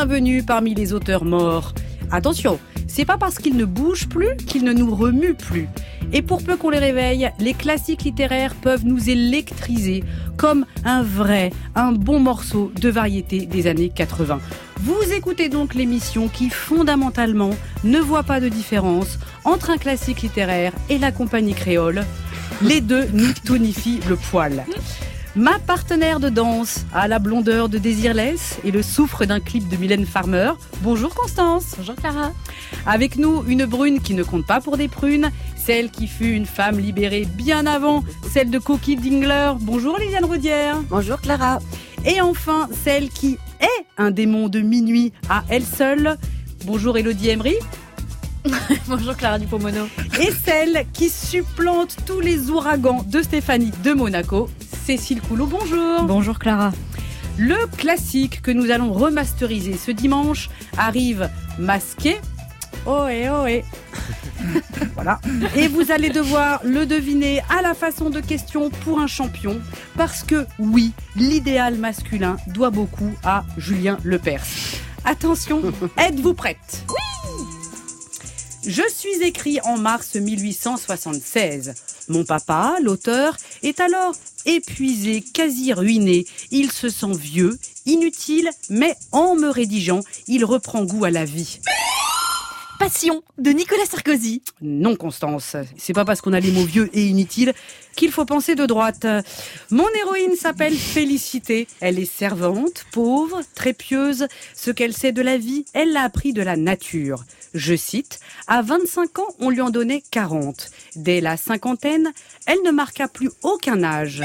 Bienvenue parmi les auteurs morts. Attention, c'est pas parce qu'ils ne bougent plus qu'ils ne nous remuent plus. Et pour peu qu'on les réveille, les classiques littéraires peuvent nous électriser comme un vrai, un bon morceau de variété des années 80. Vous écoutez donc l'émission qui fondamentalement ne voit pas de différence entre un classique littéraire et la compagnie créole. Les deux nous tonifient le poil. Ma partenaire de danse a la blondeur de Désirless et le souffre d'un clip de Mylène Farmer. Bonjour Constance. Bonjour Clara. Avec nous, une brune qui ne compte pas pour des prunes, celle qui fut une femme libérée bien avant, celle de Coquille Dingler. Bonjour Liliane Roudière. Bonjour Clara. Et enfin, celle qui est un démon de minuit à elle seule. Bonjour Elodie Emery. Bonjour Clara Dupomono. Et celle qui supplante tous les ouragans de Stéphanie de Monaco, Cécile Coulot. Bonjour. Bonjour Clara. Le classique que nous allons remasteriser ce dimanche arrive masqué. Ohé, ohé. voilà. Et vous allez devoir le deviner à la façon de question pour un champion. Parce que oui, l'idéal masculin doit beaucoup à Julien Lepers. Attention, êtes-vous prête? Oui Je suis écrit en mars 1876. Mon papa, l'auteur, est alors épuisé, quasi ruiné. Il se sent vieux, inutile, mais en me rédigeant, il reprend goût à la vie. Passion de Nicolas Sarkozy. Non, Constance, c'est pas parce qu'on a les mots vieux et inutiles qu'il faut penser de droite. Mon héroïne s'appelle Félicité. Elle est servante, pauvre, très pieuse. Ce qu'elle sait de la vie, elle l'a appris de la nature. Je cite, à 25 ans, on lui en donnait 40. Dès la cinquantaine, elle ne marqua plus aucun âge.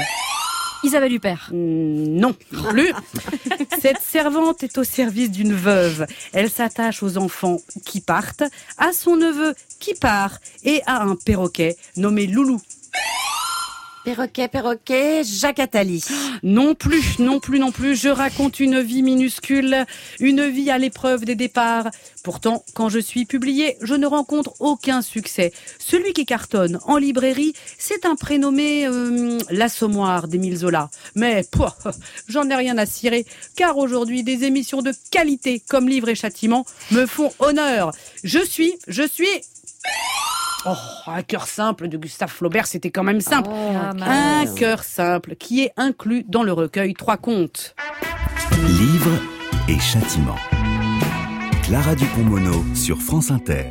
Isabelle Huppert. Non, plus. Cette servante est au service d'une veuve. Elle s'attache aux enfants qui partent, à son neveu qui part et à un perroquet nommé Loulou. Perroquet, perroquet, Jacques Attali. Non plus, non plus, non plus. Je raconte une vie minuscule, une vie à l'épreuve des départs. Pourtant, quand je suis publié, je ne rencontre aucun succès. Celui qui cartonne en librairie, c'est un prénommé euh, L'Assommoir d'Émile Zola. Mais, pouah, j'en ai rien à cirer, car aujourd'hui, des émissions de qualité comme Livre et Châtiment me font honneur. Je suis, je suis... Oh, un cœur simple de Gustave Flaubert, c'était quand même simple. Oh, un cœur simple qui est inclus dans le recueil Trois contes. Livre et châtiment. Clara Dupont-Mono sur France Inter.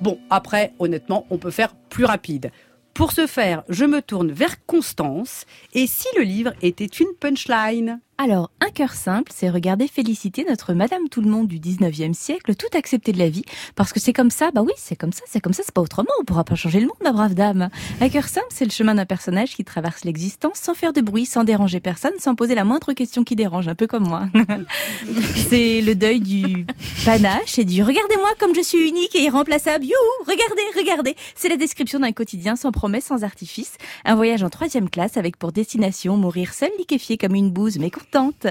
Bon, après, honnêtement, on peut faire plus rapide. Pour ce faire, je me tourne vers Constance. Et si le livre était une punchline? Alors, un cœur simple, c'est regarder Félicité, notre Madame Tout-le-Monde du 19e siècle, tout accepter de la vie, parce que c'est comme ça, bah oui, c'est comme ça, c'est comme ça, c'est pas autrement, on pourra pas changer le monde, ma brave dame. Un cœur simple, c'est le chemin d'un personnage qui traverse l'existence sans faire de bruit, sans déranger personne, sans poser la moindre question qui dérange, un peu comme moi. c'est le deuil du panache et du regardez-moi comme je suis unique et irremplaçable, youhou, regardez, regardez. C'est la description d'un quotidien sans promesse, sans artifice, un voyage en troisième classe avec pour destination mourir seul liquéfié comme une bouse, mais contente.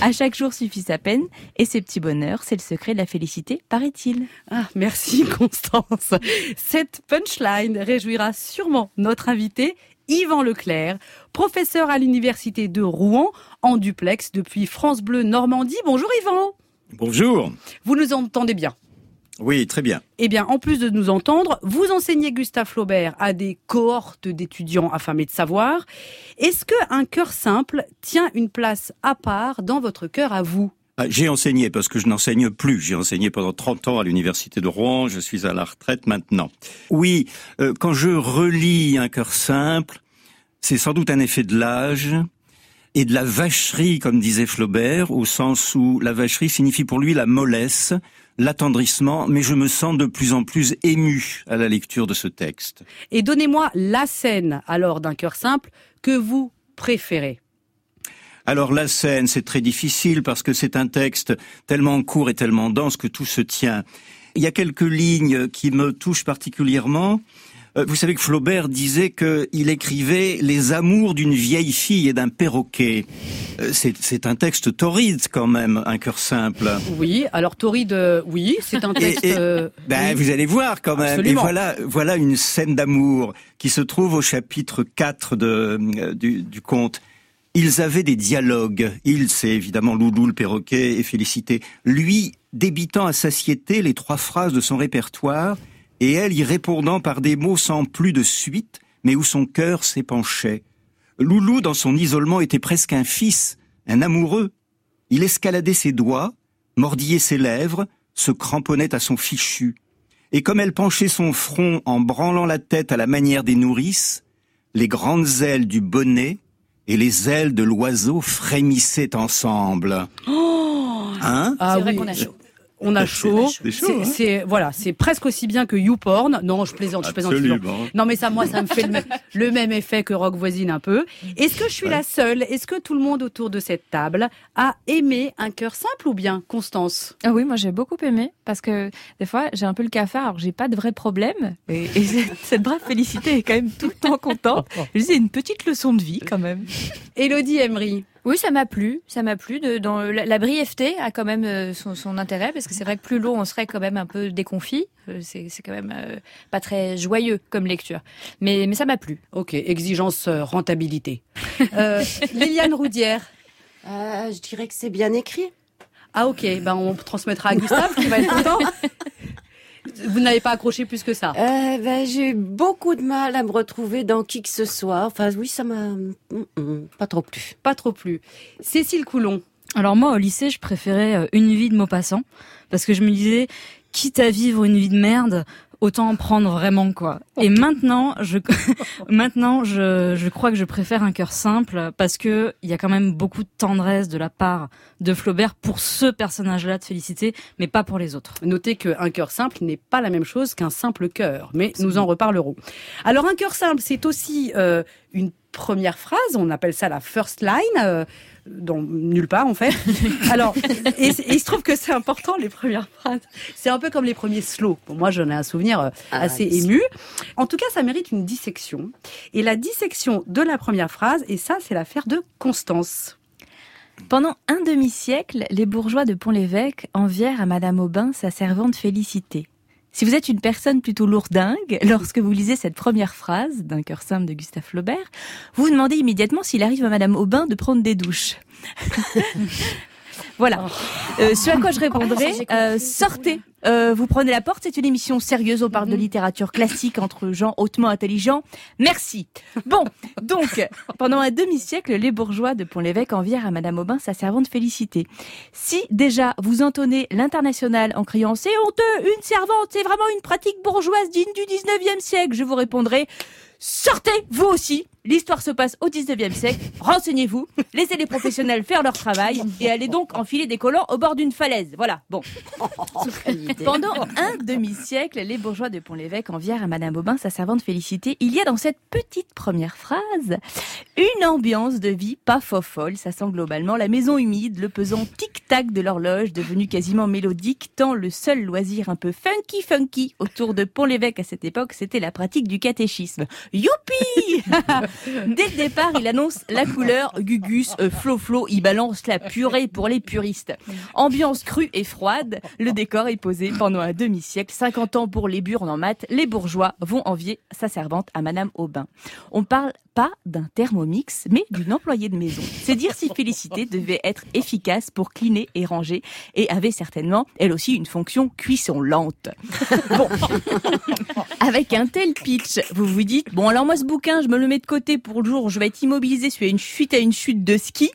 À chaque jour suffit sa peine, et ces petits bonheurs, c'est le secret de la félicité, paraît-il. Ah, merci Constance. Cette punchline réjouira sûrement notre invité, Yvan Leclerc, professeur à l'université de Rouen, en duplex depuis France Bleu Normandie. Bonjour Yvan. Bonjour. Vous nous entendez bien Oui, très bien. Eh bien, en plus de nous entendre, vous enseignez Gustave Flaubert à des cohortes d'étudiants affamés de savoir. Est-ce que un cœur simple tient une place à part dans votre cœur à vous? Ah, J'ai enseigné parce que je n'enseigne plus. J'ai enseigné pendant 30 ans à l'université de Rouen. Je suis à la retraite maintenant. Oui, euh, quand je relis un cœur simple, c'est sans doute un effet de l'âge et de la vacherie, comme disait Flaubert, au sens où la vacherie signifie pour lui la mollesse, l'attendrissement, mais je me sens de plus en plus ému à la lecture de ce texte. Et donnez-moi la scène, alors, d'un cœur simple que vous préférez. Alors la scène, c'est très difficile parce que c'est un texte tellement court et tellement dense que tout se tient. Il y a quelques lignes qui me touchent particulièrement. Euh, Vous savez que Flaubert disait qu'il écrivait les amours d'une vieille fille et d'un perroquet. Euh, C'est un texte torride quand même, un cœur simple. Oui, alors Torride, euh, oui, c'est un texte... Et- et- euh, Ben, oui. vous allez voir quand même. Absolument. Et voilà, voilà une scène d'amour qui se trouve au chapitre 4 de, du, du conte. Ils avaient des dialogues. Il, c'est évidemment Loulou, le perroquet et Félicité. Lui, débitant à satiété les trois phrases de son répertoire, et elle y répondant par des mots sans plus de suite, mais où son cœur s'épanchait. Loulou, dans son isolement, était presque un fils, un amoureux. Il escaladait ses doigts, mordillait ses lèvres, se cramponnait à son fichu. Et comme elle penchait son front en branlant la tête à la manière des nourrices, les grandes ailes du bonnet et les ailes de l'oiseau frémissaient ensemble. Oh Hein? Ah C'est vrai oui. qu'on a chaud. On a chaud. C'est chaud, C'est- hein. c'est voilà, c'est presque aussi bien que YouPorn. Non, je plaisante, je plaisante. Non, mais ça, moi, ça me fait le, même- le même effet que Rock voisine un peu. Est-ce que je suis la seule? Est-ce que tout le monde autour de cette table a aimé un cœur simple ou bien Constance? Ah oui, moi j'ai beaucoup aimé parce que des fois j'ai un peu le cafard alors que j'ai pas de vrai problème et, et cette- brave Félicité est quand même tout le temps contente. Je dis, C'est une petite leçon de vie quand même. Elodie Emery. Oui, ça m'a plu, ça m'a plu. De, dans la, la brièveté a quand même euh, son, son intérêt parce que c'est vrai que plus lourd, on serait quand même un peu déconfit. Euh, C'est c'est quand même euh, pas très joyeux comme lecture, mais mais ça m'a plu. Ok, exigence euh, rentabilité. Euh, Liliane Roudière. Euh, je dirais que c'est bien écrit. Ah ok, ben on transmettra à Gustave qui va être content. Vous n'avez pas accroché plus que ça. Euh, ben, j'ai eu beaucoup de mal à me retrouver dans qui que ce soit. Enfin, oui, ça m'a mm, mm, pas trop plu. Pas trop plus. Cécile Coulon. Alors moi, au lycée, je préférais euh, une vie de Maupassant parce que je me disais, quitte à vivre une vie de merde, autant en prendre vraiment quoi. Et maintenant, je maintenant je, je crois que je préfère un cœur simple parce que il y a quand même beaucoup de tendresse de la part de Flaubert pour ce personnage-là de Félicité, mais pas pour les autres. Notez qu'un cœur simple n'est pas la même chose qu'un simple cœur, mais nous en reparlerons. Alors un cœur simple, c'est aussi euh, une première phrase, on appelle ça la first line, euh, dans nulle part en fait. Alors, et, et il se trouve que c'est important les premières phrases. C'est un peu comme les premiers slow. Pour moi, j'en ai un souvenir euh, Ah, assez ému. En tout cas, ça mérite une dissection. Et la dissection de la première phrase, et ça, c'est l'affaire de Constance. Pendant un demi-siècle, les bourgeois de Pont-l'Évêque envièrent à Madame Aubin sa servante Félicité. Si vous êtes une personne plutôt lourdingue, lorsque vous lisez cette première phrase d'un cœur simple de Gustave Flaubert, vous vous demandez immédiatement s'il arrive à Madame Aubin de prendre des douches. voilà. Euh, ce à quoi je répondrai, euh, sortez. Euh, vous prenez la porte, c'est une émission sérieuse, on parle de littérature classique entre gens hautement intelligents. Merci. Bon, donc, pendant un demi-siècle, les bourgeois de Pont-l'Évêque envièrent à Madame Aubin sa servante Félicité. Si déjà vous entonnez l'international en criant c'est honteux, une servante, c'est vraiment une pratique bourgeoise digne du 19e siècle, je vous répondrai sortez vous aussi. L'histoire se passe au 19e siècle. Renseignez-vous, laissez les professionnels faire leur travail et allez donc enfiler des collants au bord d'une falaise. Voilà. Bon. Pendant un demi-siècle, les bourgeois de Pont-l'Évêque envièrent à Madame Aubin sa servante Félicité. Il y a dans cette petite première phrase une ambiance de vie pas fofolle. Ça sent globalement la maison humide, le pesant tic-tac de l'horloge devenu quasiment mélodique, tant le seul loisir un peu funky funky autour de Pont-l'Évêque à cette époque, c'était la pratique du catéchisme. Youpi Dès le départ, il annonce la couleur Gugus, euh, Flo Flo, il balance la purée pour les puristes. Ambiance crue et froide, le décor est posé pendant un demi-siècle, 50 ans pour les burnes en maths, les bourgeois vont envier sa servante à Madame Aubin. On parle pas d'un thermomix, mais d'une employée de maison. C'est dire si Félicité devait être efficace pour cleaner et ranger, et avait certainement, elle aussi, une fonction cuisson lente. Bon. Avec un tel pitch, vous vous dites, bon alors moi ce bouquin, je me le mets de côté pour le jour où je vais être immobilisé suite à une chute à une chute de ski.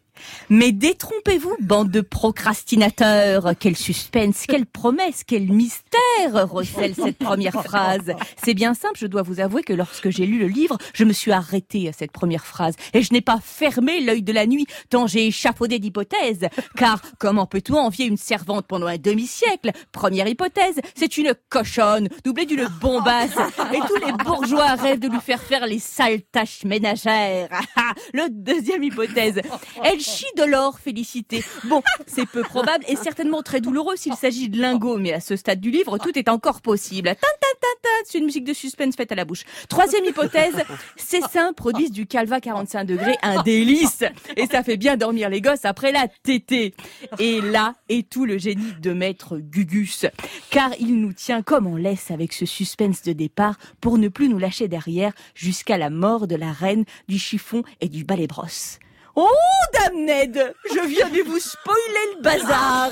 Mais détrompez-vous, bande de procrastinateurs. Quel suspense, quelle promesse, quel mystère recèle cette première phrase. C'est bien simple, je dois vous avouer que lorsque j'ai lu le livre, je me suis arrêtée à cette première phrase. Et je n'ai pas fermé l'œil de la nuit, tant j'ai échafaudé d'hypothèses. Car comment peut-on envier une servante pendant un demi-siècle? Première hypothèse, c'est une cochonne, doublée d'une bombasse. Et tous les bourgeois rêvent de lui faire faire les sales tâches ménagères. Le deuxième hypothèse, elle chie de l'or, félicité. Bon, c'est peu probable et certainement très douloureux s'il s'agit de lingots, mais à ce stade du livre, tout est encore possible. Tin, tin, tin, tin, c'est une musique de suspense faite à la bouche. Troisième hypothèse, ces seins produisent du calva 45 degrés, un délice. Et ça fait bien dormir les gosses après la tétée. Et là est tout le génie de maître Gugus. Car il nous tient comme on laisse avec ce suspense de départ pour ne plus nous lâcher derrière jusqu'à la mort de la reine du chiffon et du balai brosse. Oh, Dame Ned, je viens de vous spoiler le bazar.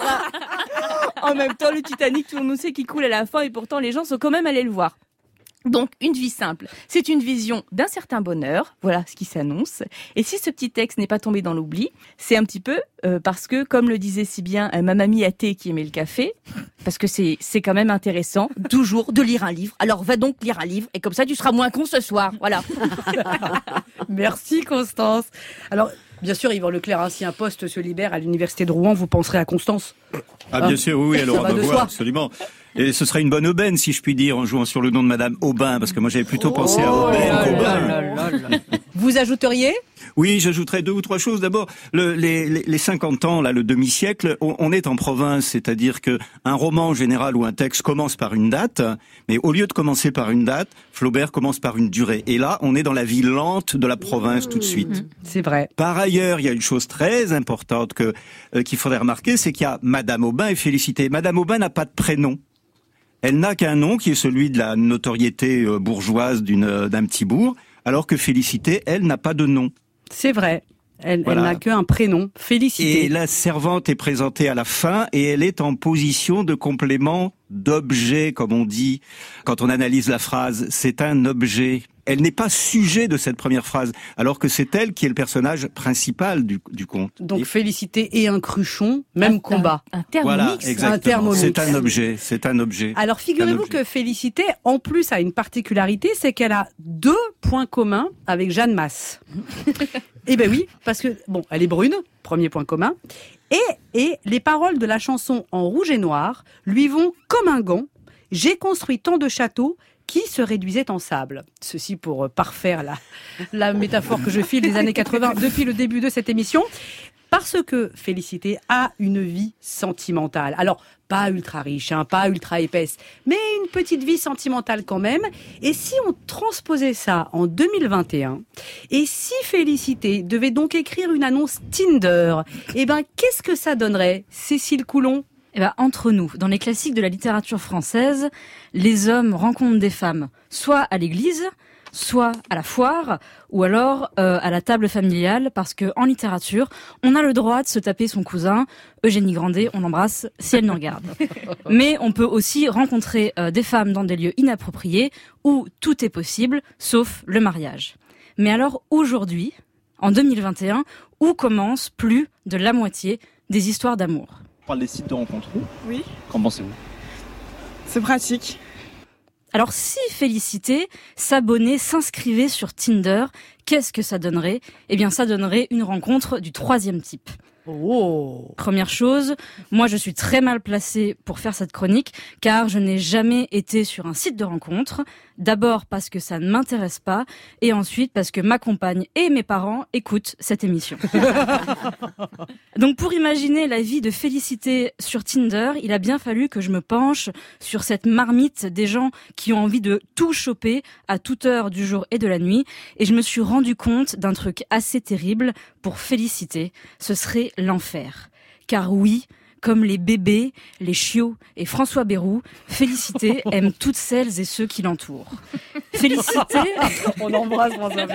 en même temps, le Titanic, tout le monde sait qu'il coule à la fin et pourtant les gens sont quand même allés le voir. Donc, une vie simple, c'est une vision d'un certain bonheur, voilà ce qui s'annonce. Et si ce petit texte n'est pas tombé dans l'oubli, c'est un petit peu euh, parce que, comme le disait si bien euh, ma mamie athée qui aimait le café, parce que c'est c'est quand même intéressant toujours de lire un livre. Alors va donc lire un livre et comme ça tu seras moins con ce soir. Voilà. Merci Constance. Alors, bien sûr, Yvan Leclerc, hein, si un poste se libère à l'université de Rouen, vous penserez à Constance. Ah, bien sûr, oui, oui, elle va de voix, soi. absolument. Et ce sera une bonne aubaine, si je puis dire, en jouant sur le nom de Madame Aubin, parce que moi j'avais plutôt pensé à qu'Aubin. là là. Vous ajouteriez? Oui, j'ajouterais deux ou trois choses. D'abord, le- les, les, les 50 ans, là, le demi-siècle, on, on est en province, c'est-à-dire que un roman en général ou un texte commence par une date, mais au lieu de commencer par une date, Flaubert commence par une durée. Et là, on est dans la vie lente de la province tout de suite. C'est vrai. Par ailleurs, il y a une chose très importante que euh, qu'il faudrait remarquer, c'est qu'il y a Madame Aubin et Félicité. Madame Aubin n'a pas de prénom. Elle n'a qu'un nom qui est celui de la notoriété euh, bourgeoise d'une euh, d'un petit bourg, alors que Félicité, elle, n'a pas de nom. C'est vrai. Elle, Voilà. elle n'a qu'un prénom. Félicité. Et la servante est présentée à la fin et elle est en position de complément d'objet, comme on dit quand on analyse la phrase. C'est un objet. Elle n'est pas sujet de cette première phrase, alors que c'est elle qui est le personnage principal du, du conte. Donc Et Félicité et un cruchon, même combat. Un, un terme voilà, mix. C'est un objet. C'est un objet. Alors figurez-vous que Félicité, en plus, a une particularité, c'est qu'elle a deux points communs avec Jeanne Masse. Eh ben oui, parce que bon, elle est brune, premier point commun, et et les paroles de la chanson en rouge et noir lui vont comme un gant. J'ai construit tant de châteaux qui se réduisaient en sable. Ceci pour euh, parfaire la, la métaphore que je file des années 80 depuis le début de cette émission. Parce que Félicité a une vie sentimentale. Alors, pas ultra riche, hein, pas ultra épaisse, mais une petite vie sentimentale quand même. Et si on transposait ça en 2021, et si Félicité devait donc écrire une annonce Tinder, eh ben, qu'est-ce que ça donnerait, Cécile Coulon? Eh ben, entre nous, dans les classiques de la littérature française, les hommes rencontrent des femmes, soit à l'église, soit à la foire, ou alors euh, à la table familiale, parce que en littérature, on a le droit de se taper son cousin, Eugénie Grandet, on l'embrasse si elle nous regarde. Mais on peut aussi rencontrer euh, des femmes dans des lieux inappropriés, où tout est possible, sauf le mariage. Mais alors aujourd'hui, en 2021, où commence plus de la moitié des histoires d'amour? On parle des sites de rencontres. Oui. Qu'en pensez-vous? C'est pratique. Alors si Félicité s'abonnait, s'inscrivait sur Tinder, qu'est-ce que ça donnerait? Eh bien ça donnerait une rencontre du troisième type. Oh Première chose, moi je suis très mal placée pour faire cette chronique car je n'ai jamais été sur un site de rencontre. D'abord parce que ça ne m'intéresse pas et ensuite parce que ma compagne et mes parents écoutent cette émission. Donc pour imaginer la vie de Félicité sur Tinder, il a bien fallu que je me penche sur cette marmite des gens qui ont envie de tout choper à toute heure du jour et de la nuit et je me suis rendu compte d'un truc assez terrible pour Félicité, ce serait l'enfer. Car oui, comme les bébés, les chiots et François Bayrou, Félicité aime toutes celles et ceux qui l'entourent. Félicité, On embrasse François.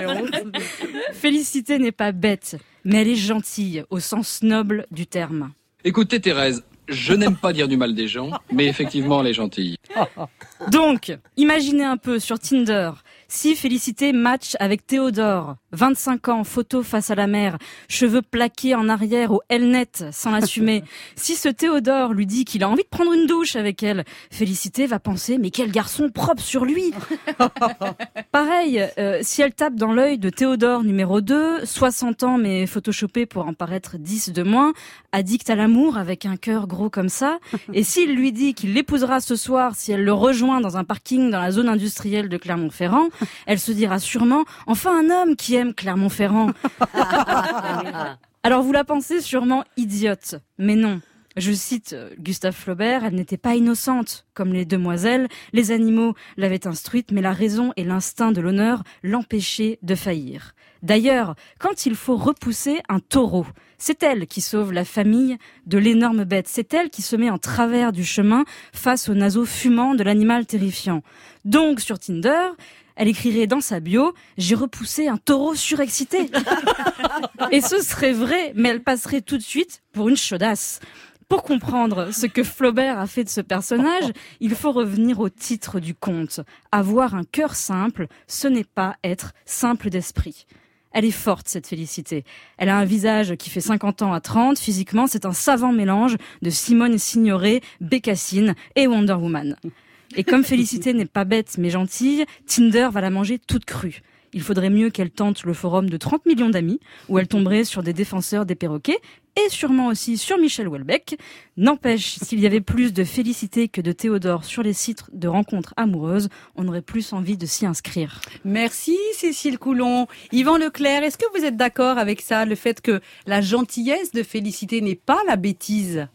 Félicité n'est pas bête, mais elle est gentille au sens noble du terme. Écoutez Thérèse, je n'aime pas dire du mal des gens, mais effectivement elle est gentille. Donc, imaginez un peu sur Tinder, si Félicité match avec Théodore, 25 ans, photo face à la mer, cheveux plaqués en arrière au L-net sans l'assumer. si ce Théodore lui dit qu'il a envie de prendre une douche avec elle, Félicité va penser mais quel garçon propre sur lui. Pareil, euh, si elle tape dans l'œil de Théodore numéro 2, 60 ans mais photoshopé pour en paraître 10 de moins, addict à l'amour avec un cœur gros comme ça, et s'il lui dit qu'il l'épousera ce soir si elle le rejoint dans un parking dans la zone industrielle de Clermont-Ferrand, elle se dira sûrement enfin un homme qui aime Clermont-Ferrand. Alors vous la pensez sûrement idiote, mais non. Je cite euh, Gustave Flaubert, elle n'était pas innocente comme les demoiselles, les animaux l'avaient instruite, mais la raison et l'instinct de l'honneur l'empêchaient de faillir. D'ailleurs, quand il faut repousser un taureau, c'est elle qui sauve la famille de l'énorme bête, c'est elle qui se met en travers du chemin face aux naseaux fumants de l'animal terrifiant. Donc sur Tinder, elle écrirait dans sa bio J'ai repoussé un taureau surexcité. Et ce serait vrai, mais elle passerait tout de suite pour une chaudasse. Pour comprendre ce que Flaubert a fait de ce personnage, il faut revenir au titre du conte. Avoir un cœur simple, ce n'est pas être simple d'esprit. Elle est forte, cette Félicité. Elle a un visage qui fait 50 ans à 30. Physiquement, c'est un savant mélange de Simone Signoret, Bécassine et Wonder Woman. Et comme Félicité n'est pas bête mais gentille, Tinder va la manger toute crue. Il faudrait mieux qu'elle tente le forum de 30 millions d'amis, où elle tomberait sur des défenseurs des perroquets, et sûrement aussi sur Michel Houellebecq. N'empêche, s'il y avait plus de Félicité que de Théodore sur les sites de rencontres amoureuses, on aurait plus envie de s'y inscrire. Merci Cécile Coulon. Yvan Leclerc, est-ce que vous êtes d'accord avec ça, le fait que la gentillesse de Félicité n'est pas la bêtise?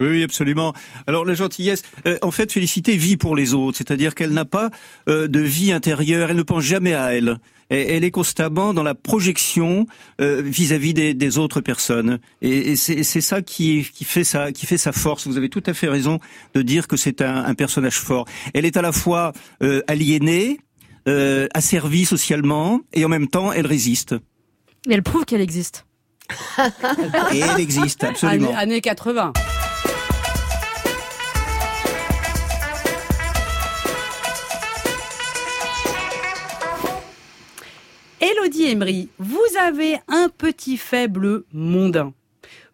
Oui, absolument. Alors la gentillesse, euh, en fait, Félicité vit pour les autres, c'est-à-dire qu'elle n'a pas euh, de vie intérieure, elle ne pense jamais à elle. elle est constamment dans la projection euh, vis-à-vis des, des, autres personnes, et, c'est ça qui, qui fait sa qui fait sa force. Vous avez tout à fait raison de dire que c'est un, un, personnage fort. Elle est à la fois aliénée, asservie socialement, et en même temps, elle résiste. Et elle prouve qu'elle existe. et elle existe, absolument. Années 80. Elodie Emery, vous avez un petit faible mondain.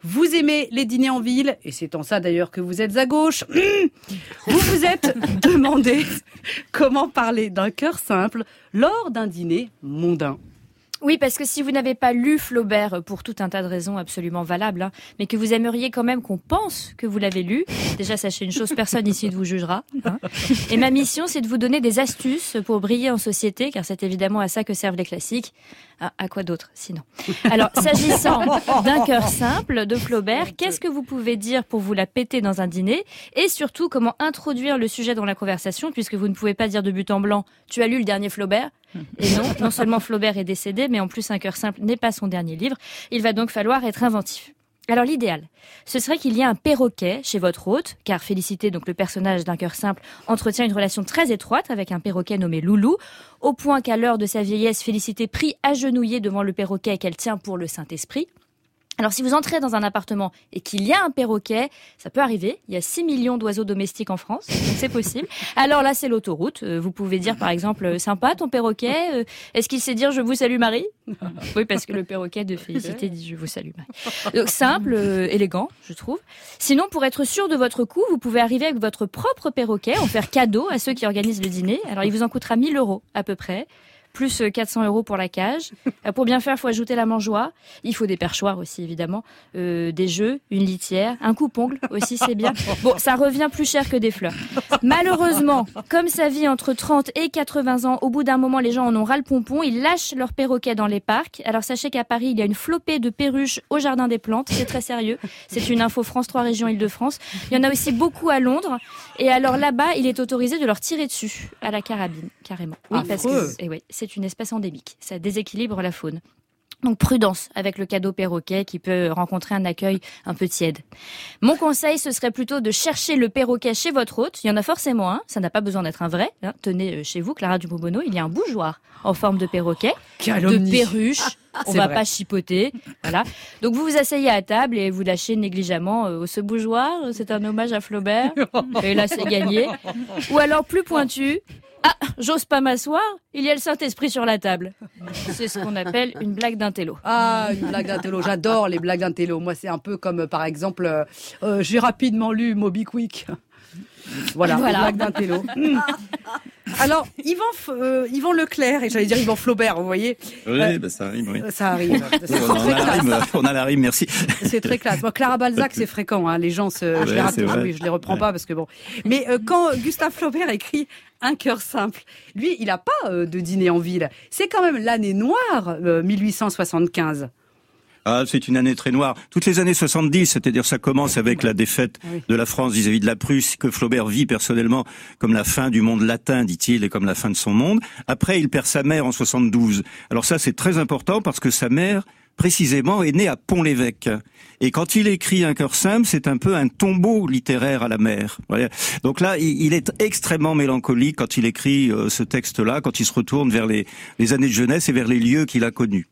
Vous aimez les dîners en ville, et c'est en ça d'ailleurs que vous êtes à gauche. Vous vous êtes demandé comment parler d'un cœur simple lors d'un dîner mondain. Oui, parce que si vous n'avez pas lu Flaubert euh, pour tout un tas de raisons absolument valables, hein, mais que vous aimeriez quand même qu'on pense que vous l'avez lu, déjà sachez une chose, personne ici ne vous jugera. Hein. Et ma mission, c'est de vous donner des astuces pour briller en société, car c'est évidemment à ça que servent les classiques. Ah, à quoi d'autre sinon? Alors, s'agissant d'un cœur simple de Flaubert, qu'est-ce que vous pouvez dire pour vous la péter dans un dîner? Et surtout, comment introduire le sujet dans la conversation, puisque vous ne pouvez pas dire de but en blanc, tu as lu le dernier Flaubert? Et non, non seulement Flaubert est décédé, mais en plus Un cœur simple n'est pas son dernier livre. Il va donc falloir être inventif. Alors l'idéal, ce serait qu'il y ait un perroquet chez votre hôte, car Félicité, donc le personnage d'un cœur simple, entretient une relation très étroite avec un perroquet nommé Loulou, au point qu'à l'heure de sa vieillesse, Félicité prie agenouillée devant le perroquet qu'elle tient pour le Saint-Esprit. Alors si vous entrez dans un appartement et qu'il y a un perroquet, ça peut arriver, il y a 6 millions d'oiseaux domestiques en France, donc c'est possible. Alors là c'est l'autoroute, euh, vous pouvez dire par exemple euh, sympa ton perroquet, euh, est-ce qu'il sait dire je vous salue Marie? Oui parce que le perroquet de Félicité dit je vous salue Marie. Donc simple, élégant je trouve. Sinon pour être sûr de votre coup, vous pouvez arriver avec votre propre perroquet, en faire cadeau à ceux qui organisent le dîner. Alors il vous en coûtera 1000 euros à peu près plus 400 euh, euros pour la cage. Euh, pour bien faire, il faut ajouter la mangeoire. Il faut des perchoirs aussi, évidemment. Euh, des jeux, une litière, un coupe-ongle aussi, c'est bien. Bon, ça revient plus cher que des fleurs. Malheureusement, comme ça vit entre 30 et 80 ans, au bout d'un moment, les gens en ont ras le pompon. Ils lâchent leurs perroquets dans les parcs. Alors sachez qu'à Paris, il y a une flopée de perruches au Jardin des Plantes. C'est très sérieux. C'est une info France 3 régions Île-de-France. Il y en a aussi beaucoup à Londres. Et alors là-bas, il est autorisé de leur tirer dessus à la carabine, carrément. Oui, parce que et oui, c'est une espèce endémique. Ça déséquilibre la faune. Donc prudence avec le cadeau perroquet qui peut rencontrer un accueil un peu tiède. Mon conseil, ce serait plutôt de chercher le perroquet chez votre hôte. Il y en a forcément un, ça n'a pas besoin d'être un vrai. Hein. Tenez euh, chez vous, Clara Dubobono, il y a un bougeoir en forme de perroquet, de perruche. On va pas chipoter, voilà. Donc vous vous asseyez à table et vous lâchez négligemment euh, ce bougeoir. C'est un hommage à Flaubert. Et là, c'est gagné. Ou alors plus pointu, ah, j'ose pas m'asseoir, il y a le Saint-Esprit sur la table. C'est ce qu'on appelle une blague d'intello. Ah, une blague d'intello, j'adore les blagues d'intello. Moi, c'est un peu comme, euh, par exemple, euh, euh, j'ai rapidement lu Moby Quick. Voilà, voilà. blague d'intello. Alors, Yvan, euh, Yvan Leclerc, et j'allais dire Yvan Flaubert, vous voyez Oui, euh, bah, ça arrive, oui. Ça arrive. on, a la rime, on a la rime, merci. C'est très classe. Moi, Clara Balzac, c'est fréquent. Hein. Les gens, se, je, les oui, je les reprends pas parce que bon. Mais euh, quand Gustave Flaubert écrit Un cœur simple, lui, il a pas de dîner en ville. C'est quand même l'année noire, 1875. Ah, c'est une année très noire. Toutes les années 70, c'est-à-dire ça commence avec la défaite de la France vis-à-vis de la Prusse, que Flaubert vit personnellement comme la fin du monde latin, dit-il, et comme la fin de son monde. Après, il perd sa mère en 72. Alors ça, c'est très important parce que sa mère, précisément, est née à Pont-l'Évêque. Et quand il écrit Un cœur simple, c'est un peu un tombeau littéraire à la mer. Donc là, il est extrêmement mélancolique quand il écrit euh, ce texte-là, quand il se retourne vers les, années de jeunesse et vers les lieux qu'il a connus.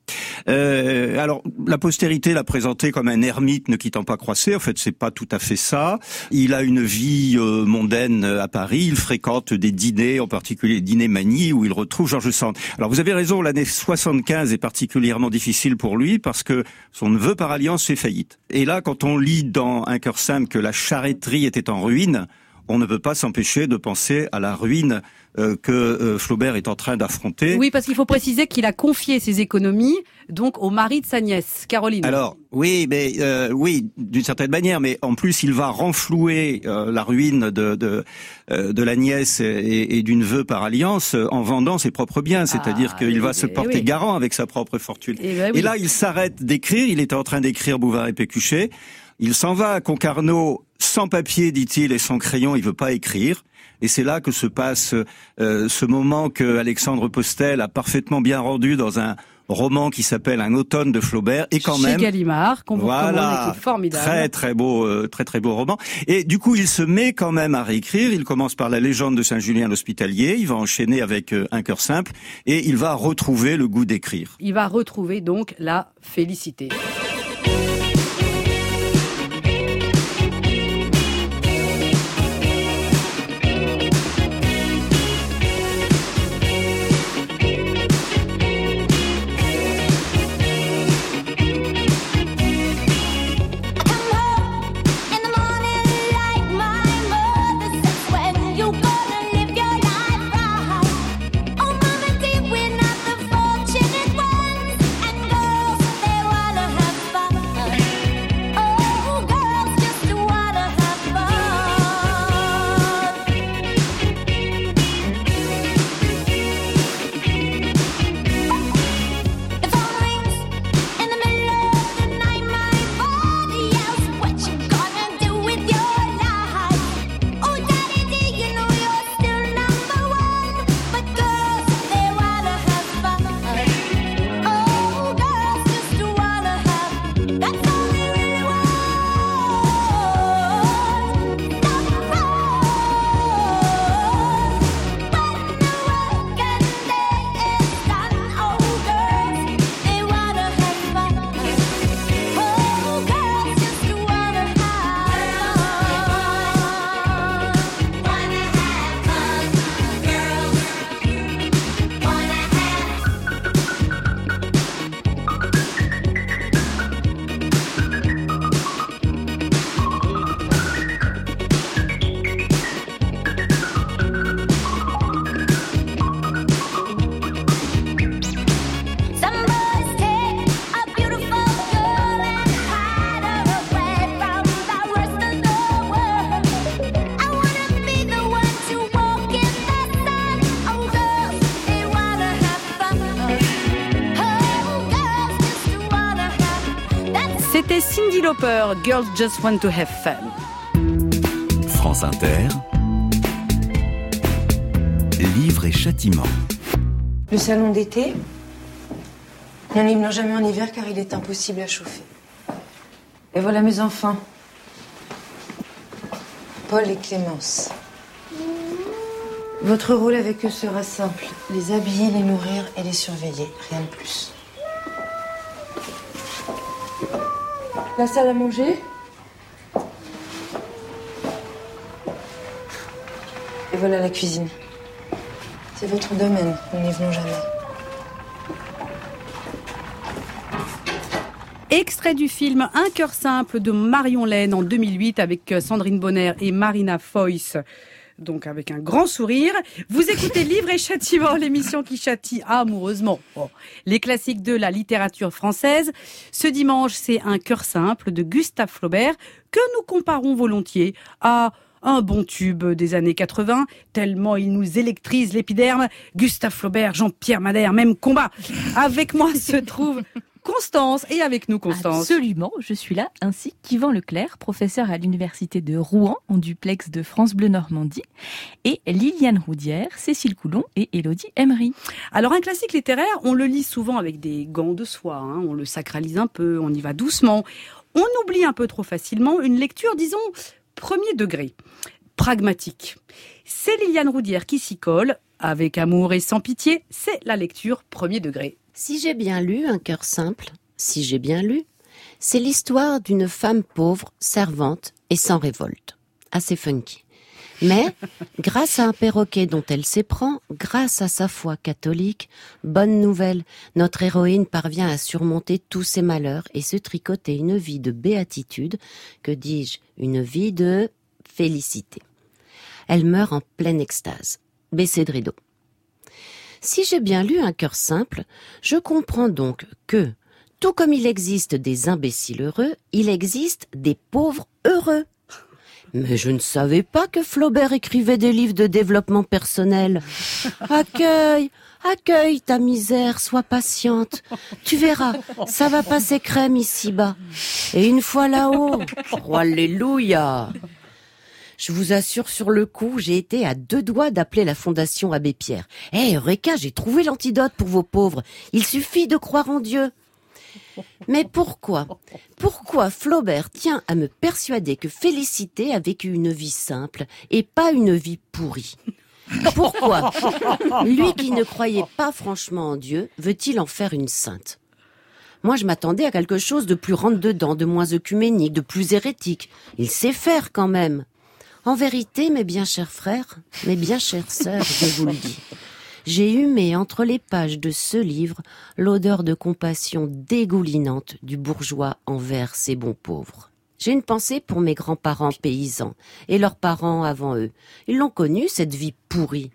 Euh, alors, la postérité l'a présenté comme un ermite ne quittant pas Croisset. En fait, c'est pas tout à fait ça. Il a une vie euh, mondaine à Paris. Il fréquente des dîners, en particulier les dîners Magny, où il retrouve Georges Sand. Alors, vous avez raison, l'année 75 est particulièrement difficile pour lui parce que son neveu par alliance fait faillite. Et là, quand on lit dans Un cœur simple que la charretterie était en ruine, on ne peut pas s'empêcher de penser à la ruine euh, que euh, Flaubert est en train d'affronter. Oui, parce qu'il faut préciser qu'il a confié ses économies donc au mari de sa nièce, Caroline. Alors oui, mais euh, oui, d'une certaine manière, mais en plus il va renflouer euh, la ruine de de, euh, de la nièce et, et du neveu par alliance en vendant ses propres biens, c'est-à-dire Ah, qu'il oui, va se porter oui. garant avec sa propre fortune. Eh ben oui. Et là, il s'arrête d'écrire. Il était en train d'écrire Bouvard et Pécuchet. Il s'en va à Concarneau sans papier, dit-il, et sans crayon. Il veut pas écrire. Et c'est là que se passe euh, ce moment que Alexandre Postel a parfaitement bien rendu dans un roman qui s'appelle Un automne de Flaubert. Et quand Chez même, Gallimard, qu'on voilà, formidable. très très beau, euh, très très beau roman. Et du coup, il se met quand même à réécrire. Il commence par la légende de Saint-Julien l'Hospitalier. Il va enchaîner avec euh, Un cœur simple, et il va retrouver le goût d'écrire. Il va retrouver donc la félicité. Lauper, Girls Just Want to Have Fun. France Inter. Livre et châtiment. Le salon d'été Ne l'hymne jamais en hiver car il est impossible à chauffer. Et voilà mes enfants. Paul et Clémence. Votre rôle avec eux sera simple. Les habiller, les nourrir et les surveiller. Rien de plus. La salle à manger Et voilà la cuisine. C'est votre domaine. Nous n'y venons jamais. Extrait du film Un cœur simple de Marion Laine en 2008 avec Sandrine Bonner et Marina Foïs. Donc avec un grand sourire. Vous écoutez Livre et Châtiment, l'émission qui châtie amoureusement. Oh. Les classiques de la littérature française. Ce dimanche, c'est Un cœur simple de Gustave Flaubert que nous comparons volontiers à un bon tube des années 80, tellement il nous électrise l'épiderme. Gustave Flaubert, Jean-Pierre Madère, même combat. Avec moi se trouve Constance est avec nous, Constance. Absolument, je suis là, ainsi qu'Yvan Leclerc, professeur à l'université de Rouen, en duplex de France Bleu Normandie, et Liliane Roudière, Cécile Coulon et Elodie Emery. Alors un classique littéraire, on le lit souvent avec des gants de soie, hein, on le sacralise un peu, on y va doucement. On oublie un peu trop facilement une lecture, disons, premier degré, pragmatique. C'est Liliane Roudière qui s'y colle, avec amour et sans pitié, c'est la lecture premier degré. Si j'ai bien lu Un cœur simple, si j'ai bien lu, c'est l'histoire d'une femme pauvre, servante et sans révolte. Assez funky. Mais, grâce à un perroquet dont elle s'éprend, grâce à sa foi catholique, bonne nouvelle, notre héroïne parvient à surmonter tous ses malheurs et se tricoter une vie de béatitude, que dis-je, une vie de félicité. Elle meurt en pleine extase, baissée de rideau. Si j'ai bien lu un cœur simple, je comprends donc que, tout comme il existe des imbéciles heureux, il existe des pauvres heureux. Mais je ne savais pas que Flaubert écrivait des livres de développement personnel. Accueille, accueille ta misère, sois patiente. Tu verras, ça va passer crème ici-bas. Et une fois là-haut, oh, alléluia. Je vous assure, sur le coup, j'ai été à deux doigts d'appeler la Fondation Abbé Pierre. Hé, Eureka, j'ai trouvé l'antidote pour vos pauvres. Il suffit de croire en Dieu. Mais pourquoi Pourquoi Flaubert tient à me persuader que Félicité a vécu une vie simple et pas une vie pourrie? Pourquoi Lui qui ne croyait pas franchement en Dieu, veut-il en faire une sainte? Moi, je m'attendais à quelque chose de plus rentre-dedans, de moins œcuménique, de plus hérétique. Il sait faire quand même. En vérité, mes bien chers frères, mes bien chères sœurs, je vous le dis, j'ai humé entre les pages de ce livre l'odeur de compassion dégoulinante du bourgeois envers ses bons pauvres. J'ai une pensée pour mes grands-parents paysans et leurs parents avant eux. Ils l'ont connue, cette vie pourrie.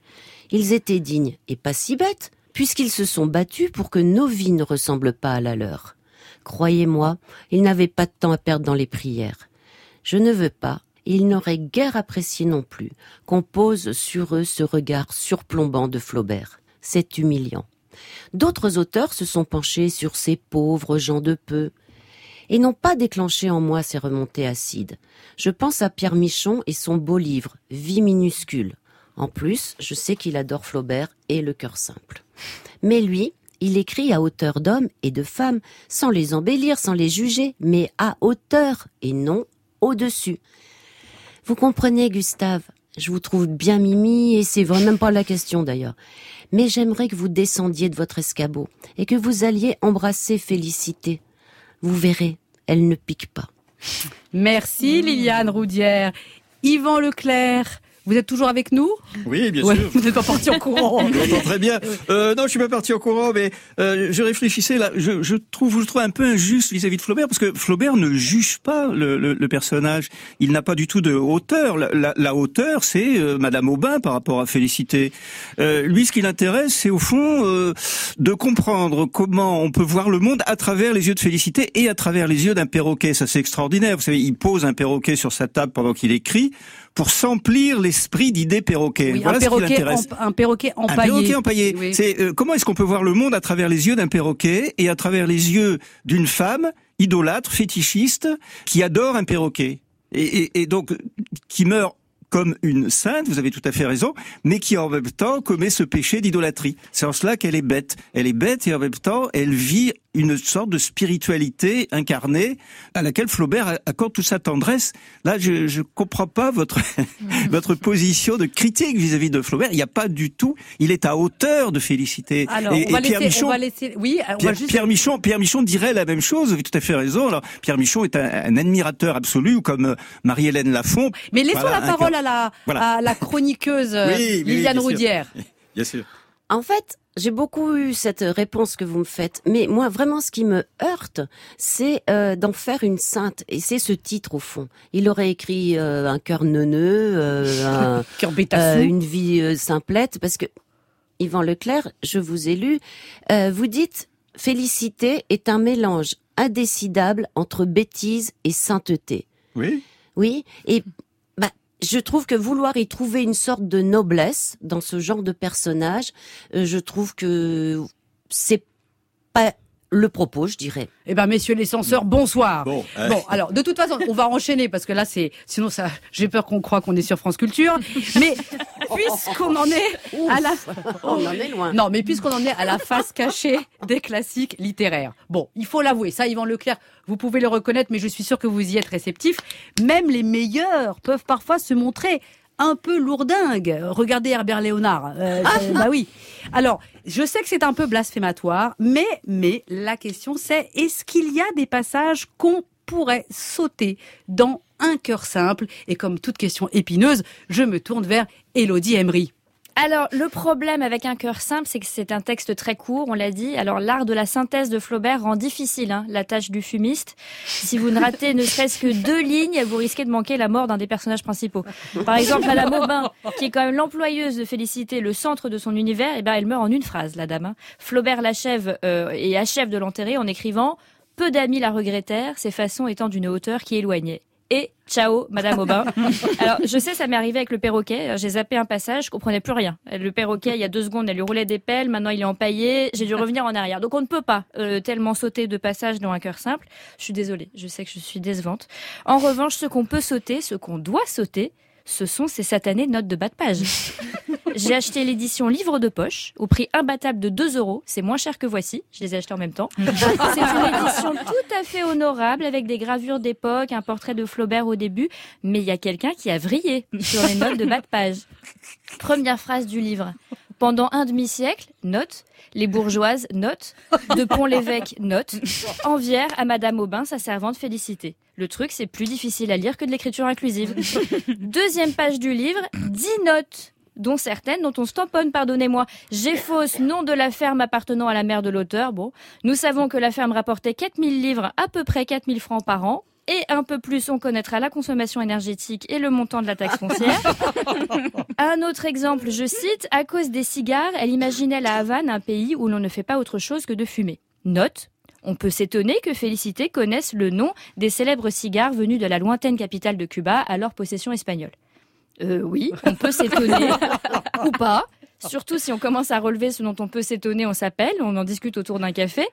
Ils étaient dignes et pas si bêtes, puisqu'ils se sont battus pour que nos vies ne ressemblent pas à la leur. Croyez-moi, ils n'avaient pas de temps à perdre dans les prières. Je ne veux pas, ils n'auraient guère apprécié non plus qu'on pose sur eux ce regard surplombant de Flaubert. C'est humiliant. D'autres auteurs se sont penchés sur ces pauvres gens de peu et n'ont pas déclenché en moi ces remontées acides. Je pense à Pierre Michon et son beau livre, Vie minuscule. En plus, je sais qu'il adore Flaubert et le cœur simple. Mais lui, il écrit à hauteur d'hommes et de femmes, sans les embellir, sans les juger, mais à hauteur et non au-dessus. Vous comprenez, Gustave, je vous trouve bien mimi et c'est vraiment pas la question d'ailleurs. Mais j'aimerais que vous descendiez de votre escabeau et que vous alliez embrasser Félicité. Vous verrez, elle ne pique pas. Merci Liliane Roudière. Yvan Leclerc, vous êtes toujours avec nous Oui, bien Ouais, sûr. Vous n'êtes pas parti en courant. Je l'entends très bien. Euh, non, je suis pas parti en courant, mais euh, je réfléchissais là. Je, je trouve, je le trouve un peu injuste vis-à-vis de Flaubert parce que Flaubert ne juge pas le, le, le personnage. Il n'a pas du tout de hauteur. La, la, la hauteur, c'est euh, Madame Aubin par rapport à Félicité. Euh, lui, ce qui l'intéresse, c'est au fond euh, de comprendre comment on peut voir le monde à travers les yeux de Félicité et à travers les yeux d'un perroquet. Ça, c'est extraordinaire. Vous savez, il pose un perroquet sur sa table pendant qu'il écrit pour s'emplir l'esprit d'idées perroquets. Oui, voilà un, ce qui perroquet emp- un perroquet Un empaillé. perroquet empaillé. Oui. C'est euh, comment est-ce qu'on peut voir le monde à travers les yeux d'un perroquet et à travers les yeux d'une femme idolâtre, fétichiste, qui adore un perroquet et, et, et donc qui meurt comme une sainte, vous avez tout à fait raison, mais qui en même temps commet ce péché d'idolâtrie. C'est en cela qu'elle est bête. Elle est bête et en même temps, elle vit une sorte de spiritualité incarnée à laquelle Flaubert accorde toute sa tendresse. Là, je je comprends pas votre votre position de critique vis-à-vis de Flaubert. Il n'y a pas du tout. Il est à hauteur de félicité. Alors, et, on, va et Pierre laisser, Michon, on va laisser. Oui, on va Pierre, juste. Pierre Michon, Pierre Michon dirait la même chose. Vous avez tout à fait raison. Alors, Pierre Michon est un, un admirateur absolu, comme euh, Marie-Hélène Lafont. Mais laissons Voilà, la parole à la, Voilà. à la chroniqueuse Oui, Liliane sûr. Roudière. Bien sûr. En fait, j'ai beaucoup eu cette réponse que vous me faites, mais moi vraiment ce qui me heurte, c'est euh, d'en faire une sainte, et c'est ce titre au fond. Il aurait écrit euh, un cœur neuneux, euh, un- euh, une vie euh, simplette, parce que Yvan Leclerc, je vous ai lu, euh, vous dites félicité est un mélange indécidable entre bêtise et sainteté. Oui. Oui, et je trouve que vouloir y trouver une sorte de noblesse dans ce genre de personnage, euh, je trouve que c'est pas le propos, je dirais. Eh ben, messieurs les censeurs, bonsoir. Bon, euh, Bon, alors, de toute façon, on va enchaîner parce que là, c'est, sinon ça, j'ai peur qu'on croit qu'on est sur France Culture. Mais, puisqu'on en est à la, On en est loin. non, mais puisqu'on en est à la face cachée des classiques littéraires. Bon, il faut l'avouer, ça, Yvan Leclerc, vous pouvez le reconnaître, mais je suis sûr que vous y êtes réceptif. Même les meilleurs peuvent parfois se montrer un peu lourdingues. Regardez Herbert Léonard. Euh, euh, bah oui. Alors, je sais que c'est un peu blasphématoire, mais, mais la question c'est, est-ce qu'il y a des passages qu'on pourrait sauter dans un cœur simple? Et comme toute question épineuse, je me tourne vers Elodie Emery. Alors, le problème avec un cœur simple, c'est que c'est un texte très court, on l'a dit. Alors, l'art de la synthèse de Flaubert rend difficile hein, la tâche du fumiste. Si vous ne ratez ne serait-ce que deux lignes, vous risquez de manquer la mort d'un des personnages principaux. Par exemple, Madame Aubin, qui est quand même l'employeuse de Félicité, le centre de son univers, eh ben, elle meurt en une phrase, la dame. hein. Flaubert l'achève euh, et achève de l'enterrer en écrivant « Peu d'amis la regrettèrent, ses façons étant d'une hauteur qui éloignait ». Et ciao, Madame Aubin. Alors, je sais, ça m'est arrivé avec le perroquet. J'ai zappé un passage, je comprenais plus rien. Le perroquet, il y a deux secondes, elle lui roulait des pelles. Maintenant, il est empaillé. J'ai dû revenir en arrière. Donc, on ne peut pas euh, tellement sauter de passage dans un cœur simple. Je suis désolée. Je sais que je suis décevante. En revanche, ce qu'on peut sauter, ce qu'on doit sauter, ce sont ces satanées notes de bas de page. J'ai acheté l'édition livre de poche au prix imbattable de 2 euros. C'est moins cher que voici. Je les ai achetés en même temps. C'est une édition tout à fait honorable avec des gravures d'époque, un portrait de Flaubert au début. Mais il y a quelqu'un qui a vrillé sur les notes de bas de page. Première phrase du livre. Pendant un demi-siècle, note, les bourgeoises, note, de Pont-l'Évêque, note, envière à Madame Aubin sa servante félicité. Le truc, c'est plus difficile à lire que de l'écriture inclusive. Deuxième page du livre, 10 notes dont certaines dont on se pardonnez-moi. J'ai fausse, nom de la ferme appartenant à la mère de l'auteur. Bon, nous savons que la ferme rapportait 4000 livres, à peu près 4000 francs par an. Et un peu plus, on connaîtra la consommation énergétique et le montant de la taxe foncière. Un autre exemple, je cite, à cause des cigares, elle imaginait la Havane un pays où l'on ne fait pas autre chose que de fumer. Note, on peut s'étonner que Félicité connaisse le nom des célèbres cigares venus de la lointaine capitale de Cuba, alors possession espagnole. Euh, oui, on peut s'étonner, ou pas. Surtout si on commence à relever ce dont on peut s'étonner, on s'appelle, on en discute autour d'un café.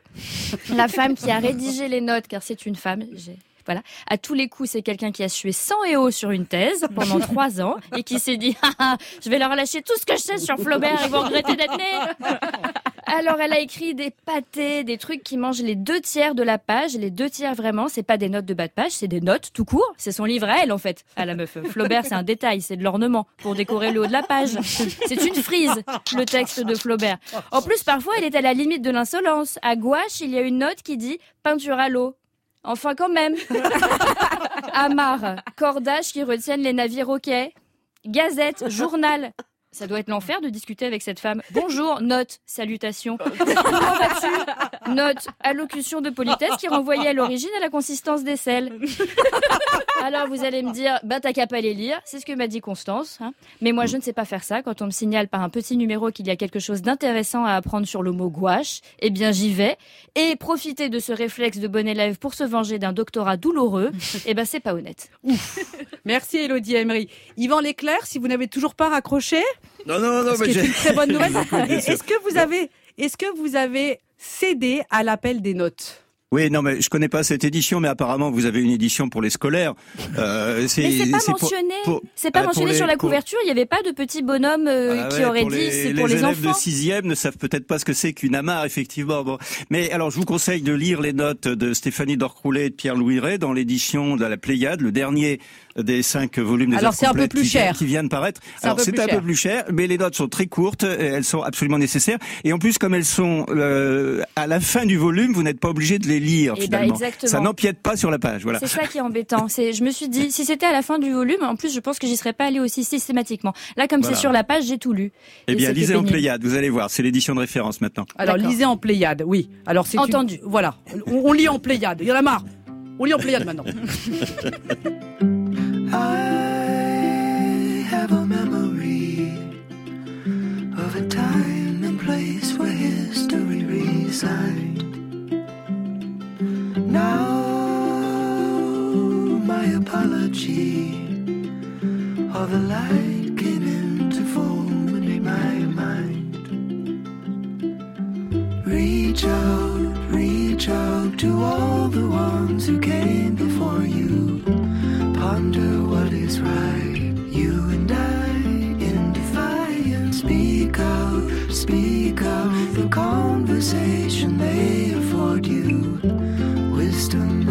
La femme qui a rédigé les notes, car c'est une femme, j'ai- voilà. À tous les coups, c'est quelqu'un qui a sué sang et eau sur une thèse pendant trois ans et qui s'est dit, Ah, ah, je vais leur lâcher tout ce que je sais sur Flaubert, ils vont regretter d'être nés. Alors, elle a écrit des pâtés, des trucs qui mangent les deux tiers de la page. Les deux tiers, vraiment, c'est pas des notes de bas de page, c'est des notes tout court. C'est son livre à elle, en fait, à la meuf. Flaubert, c'est un détail, c'est de l'ornement pour décorer le haut de la page. C'est une frise, le texte de Flaubert. En plus, parfois, elle est à la limite de l'insolence. À gouache, il y a une note qui dit peinture à l'eau. Enfin, quand même. Amarre, cordage qui retiennent les navires au quai. Gazette, journal. Ça doit être l'enfer de discuter avec cette femme. Bonjour, note, salutation. Comment vas-tu? Note, allocution de politesse qui renvoyait à l'origine à la consistance des selles. Alors vous allez me dire, bah t'as qu'à pas les lire, c'est ce que m'a dit Constance. hein. Mais moi je ne sais pas faire ça. Quand on me signale par un petit numéro qu'il y a quelque chose d'intéressant à apprendre sur le mot gouache, eh bien j'y vais. Et profiter de ce réflexe de bon élève pour se venger d'un doctorat douloureux, eh ben c'est pas honnête. Merci Elodie Emery. Yvan Leclerc, si vous n'avez toujours pas raccroché, Non, non, non, ce mais j'ai- une très bonne nouvelle, est-ce que vous avez, est-ce que vous avez cédé à l'appel des notes? Oui, non, mais je connais pas cette édition, mais apparemment vous avez une édition pour les scolaires. Euh, Mais c'est pas mentionné. C'est pas ah, mentionné les- sur la pour- couverture. Il n'y avait pas de petit bonhomme euh, Ah qui ouais, aurait pour dit les, c'est pour les, élèves enfants. de sixième ne savent peut-être pas ce que c'est qu'une amarre, effectivement. Bon. Mais alors, je vous conseille de lire les notes de Stéphanie Dorcroulet et de Pierre-Louis Ray dans l'édition de la Pléiade, le dernier des cinq volumes des Alors, c'est un peu complètes plus qui, cher. qui vient de paraître. C'est un Alors, peu c'est plus un cher. peu plus cher, mais les notes sont très courtes, et elles sont absolument nécessaires. Et en plus, comme elles sont euh, à la fin du volume, vous n'êtes pas obligé de les lire Eh ben, finalement. Ça n'empiète pas sur la page. Voilà. C'est ça qui est embêtant. C'est, je me suis dit, si c'était à la fin du volume, en plus, je pense que j'y serais pas allée aussi systématiquement. Là, comme Voilà. c'est sur la page, j'ai tout lu. Eh Et bien, lisez en. Pléiade, vous allez voir. C'est l'édition de référence maintenant. Alors lisez en Pléiade, oui. Alors c'est une- Entendu. Voilà, on, on lit en Pléiade. Il y en a marre. On lit en Pléiade maintenant. I have a memory of a time and place where history resided. Now, my apology all the light came in to form and made my mind. Reach out, reach out to all the ones who came before you is right. You and I in defiance. Speak out, speak out. The conversation they afford you. Wisdom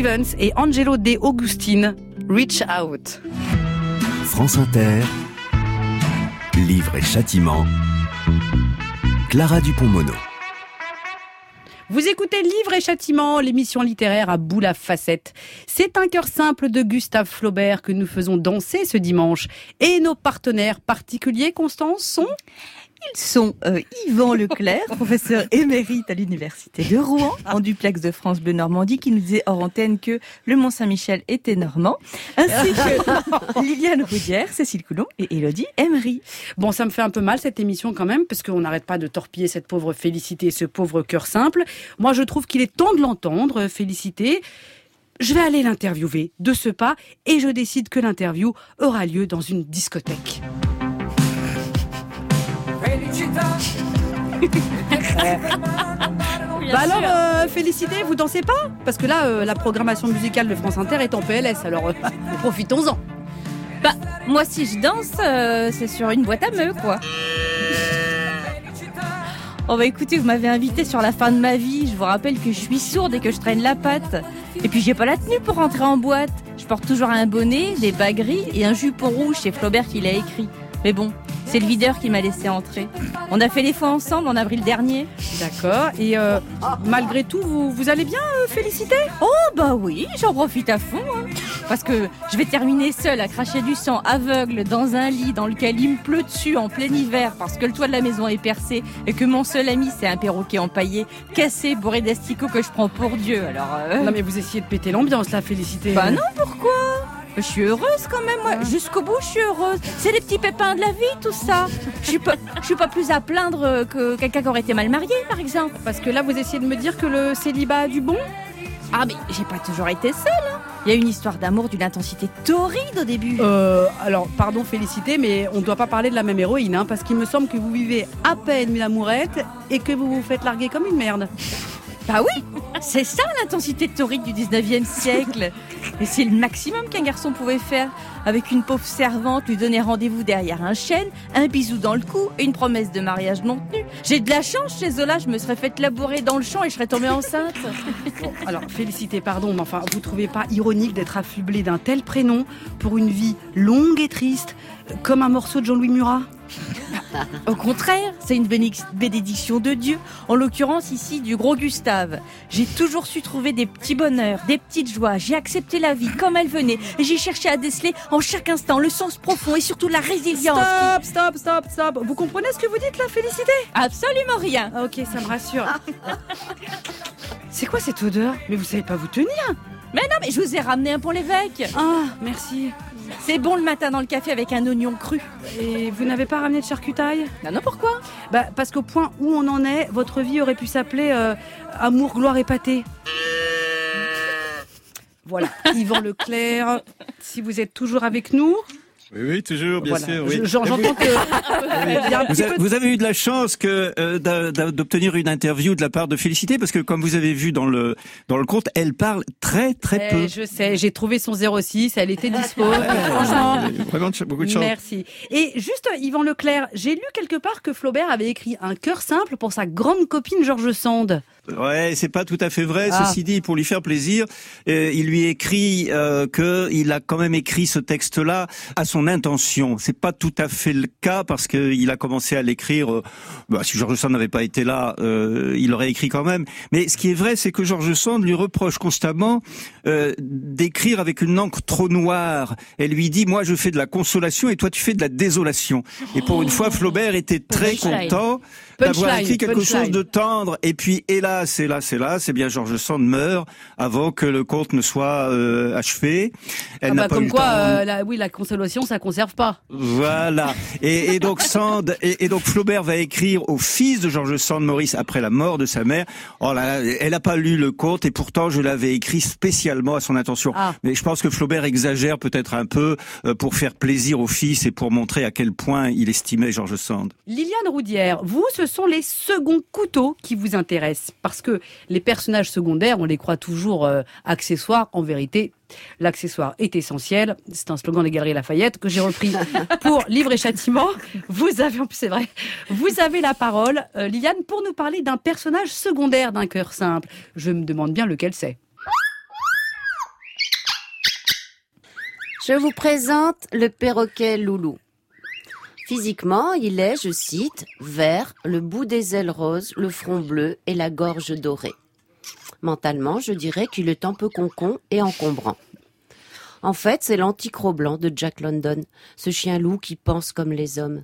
Stevens et Angelo De Augustine, Reach Out. France Inter, Livre et châtiment, Clara Dupont-Mono. Vous écoutez Livre et Châtiment, l'émission littéraire à bout la facette. C'est un cœur simple de Gustave Flaubert que nous faisons danser ce dimanche. Et nos partenaires particuliers, Constance, sont? Ils sont euh, Yvan Leclerc, professeur émérite à l'université de Rouen, en duplex de France Bleu Normandie, qui nous disait hors antenne que le Mont Saint-Michel était normand, ainsi que Liliane Roudière, Cécile Coulon et Élodie Emery. Bon, ça me fait un peu mal cette émission quand même, parce qu'on n'arrête pas de torpiller cette pauvre Félicité, ce pauvre cœur simple. Moi, je trouve qu'il est temps de l'entendre, Félicité. Je vais aller l'interviewer de ce pas, et je décide que l'interview aura lieu dans une discothèque. Bah alors, euh, Félicité, vous dansez pas? Parce que là, euh, la programmation musicale de France Inter est en PLS, alors euh, profitons-en. Bah, moi si je danse, euh, c'est sur une boîte à meux, quoi. Oh bah écoutez, vous m'avez invité sur la fin de ma vie. Je vous rappelle que je suis sourde et que je traîne la patte. Et puis j'ai pas la tenue pour rentrer en boîte. Je porte toujours un bonnet, des bas gris et un jupon rouge. C'est Flaubert qui l'a écrit. Mais bon, c'est le videur qui m'a laissé entrer. On a fait les fois ensemble en avril dernier. D'accord. Et euh, malgré tout, vous, vous allez bien, euh, Félicité? Oh bah oui, j'en profite à fond. hein. Parce que je vais terminer seule à cracher du sang aveugle dans un lit dans lequel il me pleut dessus en plein hiver parce que le toit de la maison est percé et que mon seul ami c'est un perroquet empaillé, cassé, bourré d'asticots que je prends pour Dieu. Alors euh, Non mais vous essayez de péter l'ambiance là, Félicité. bah non, pourquoi? Je suis heureuse quand même, moi. Jusqu'au bout, je suis heureuse. C'est les petits pépins de la vie, tout ça. Je suis pas, je suis pas plus à plaindre euh, que quelqu'un qui aurait été mal marié, par exemple. Parce que là, vous essayez de me dire que le célibat a du bon? Ah, mais j'ai pas toujours été seule. hein. Il y a une histoire d'amour d'une intensité torride au début. Euh, alors, pardon, Félicité, mais on ne doit pas parler de la même héroïne, hein, parce qu'il me semble que vous vivez à peine une amourette et que vous vous faites larguer comme une merde. Bah oui, c'est ça l'intensité torride du 19e siècle. Et c'est le maximum qu'un garçon pouvait faire. Avec une pauvre servante, lui donner rendez-vous derrière un chêne, un bisou dans le cou et une promesse de mariage non tenue. J'ai de la chance chez Zola, je me serais fait labourer dans le champ et je serais tombée enceinte. Alors, Félicité, pardon, mais enfin, vous trouvez pas ironique d'être affublé d'un tel prénom pour une vie longue et triste, comme un morceau de Jean-Louis Murat Au contraire, c'est une bénédic- bénédiction de Dieu, en l'occurrence ici du gros Gustave. J'ai toujours su trouver des petits bonheurs, des petites joies. J'ai accepté la vie comme elle venait et j'ai cherché à déceler en chaque instant le sens profond et surtout la résilience. Stop, stop, stop, stop. Vous comprenez ce que vous dites là, Félicité? Absolument rien. Ah, Ok, ça me rassure. C'est quoi cette odeur? Mais vous savez pas vous tenir Mais non, mais je vous ai ramené un pour l'évêque. Ah, merci. C'est bon le matin dans le café avec un oignon cru. Et vous n'avez pas ramené de charcutaille? Non, non, pourquoi? Bah, parce qu'au point où on en est, votre vie aurait pu s'appeler euh, Amour, gloire et pâté. Voilà, Yvan Leclerc, si vous êtes toujours avec nous. Oui, oui, toujours, bien Voilà. sûr. Oui. Je- j'en- J'entends que. Vous, a- avez eu de la chance que euh, d'obtenir une interview de la part de Félicité parce que comme vous avez vu dans le dans le conte, elle parle très très Eh, peu. je sais, j'ai trouvé son 06, elle était dispo. Franchement, Vraiment beaucoup de chance. Merci. Et juste, Yvan Leclerc, j'ai lu quelque part que Flaubert avait écrit un cœur simple pour sa grande copine George Sand. Ouais, c'est pas tout à fait vrai. Ah. Ceci dit, pour lui faire plaisir, euh, il lui écrit euh, que il a quand même écrit ce texte-là à son intention. C'est pas tout à fait le cas parce que il a commencé à l'écrire. euh, bah, si George Sand n'avait pas été là, euh, il aurait écrit quand même. Mais ce qui est vrai, c'est que George Sand lui reproche constamment euh, d'écrire avec une encre trop noire. Elle lui dit "Moi, je fais de la consolation et toi, tu fais de la désolation." Et pour une fois, Flaubert était très Punchline. content d'avoir écrit quelque punchline. chose de tendre. Et puis, hélas, hélas, hélas, c'est bien George Sand meurt avant que le conte ne soit euh, achevé. Elle Ah bah, pas comme quoi, euh, la, oui, la consolation, ça conserve pas. Voilà. Et, et donc Sand, et, et donc Flaubert va écrire au fils de George Sand, Maurice, après la mort de sa mère. Oh là, là, elle n'a pas lu le conte et pourtant je l'avais écrit spécialement à son intention. Ah. Mais je pense que Flaubert exagère peut-être un peu euh, pour faire plaisir au fils et pour montrer à quel point il estimait George Sand. Liliane Roudière, vous, ce sont les seconds couteaux qui vous intéressent. Parce que les personnages secondaires, on les croit toujours euh, accessoires. En vérité, l'accessoire est essentiel. C'est un slogan des Galeries Lafayette que j'ai repris pour Livre et Châtiment. Vous avez, en plus c'est vrai, vous avez la parole, euh, Liliane, pour nous parler d'un personnage secondaire d'un cœur simple. Je me demande bien lequel c'est. Je vous présente le perroquet Loulou. Physiquement, il est, je cite, vert, le bout des ailes roses, le front bleu et la gorge dorée. Mentalement, je dirais qu'il est un peu concon et encombrant. En fait, c'est l'anticro blanc de Jack London, ce chien loup qui pense comme les hommes.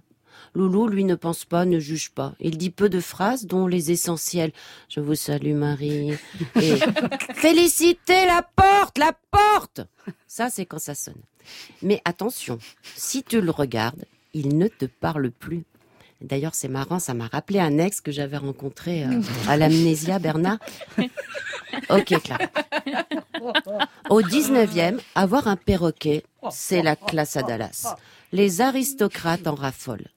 Loulou, lui, ne pense pas, ne juge pas. Il dit peu de phrases, dont les essentielles. Je vous salue, Marie. Et félicitez la porte, la porte! Ça, c'est quand ça sonne. Mais attention, si tu le regardes, il ne te parle plus. D'ailleurs, c'est marrant, ça m'a rappelé un ex que j'avais rencontré euh, à l'amnésia, Bernard. Ok, Clara. Au 19e, avoir un perroquet, c'est la classe à Dallas. Les aristocrates en raffolent.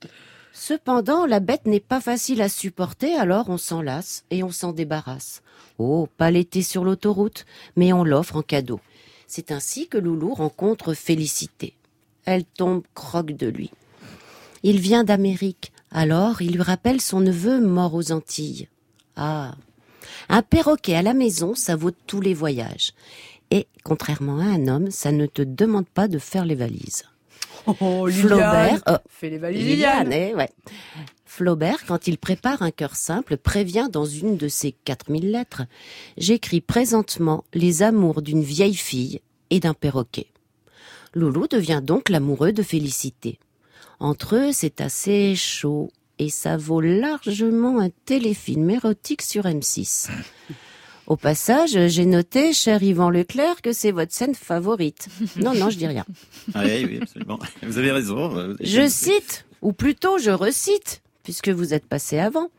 Cependant, la bête n'est pas facile à supporter, alors on s'en lasse et on s'en débarrasse. Oh, pas l'été sur l'autoroute, mais on l'offre en cadeau. C'est ainsi que Loulou rencontre Félicité. Elle tombe croque de lui. Il vient d'Amérique, alors il lui rappelle son neveu mort aux Antilles. Ah, un perroquet à la maison, ça vaut tous les voyages. Et, contrairement à un homme, ça ne te demande pas de faire les valises. Oh, Flaubert, oh, Fais les valises, Liliane, Liliane. eh, ouais. Flaubert, quand il prépare un cœur simple, prévient dans une de ses 4000 lettres J'écris présentement les amours d'une vieille fille et d'un perroquet. Loulou devient donc l'amoureux de Félicité. Entre eux, c'est assez chaud et ça vaut largement un téléfilm érotique sur M6. Au passage, j'ai noté, cher Yvan Leclerc, que c'est votre scène favorite. Non, non, je dis rien. Ah oui, oui, absolument. Vous avez raison. Je cite, ou plutôt je recite, puisque vous êtes passé avant.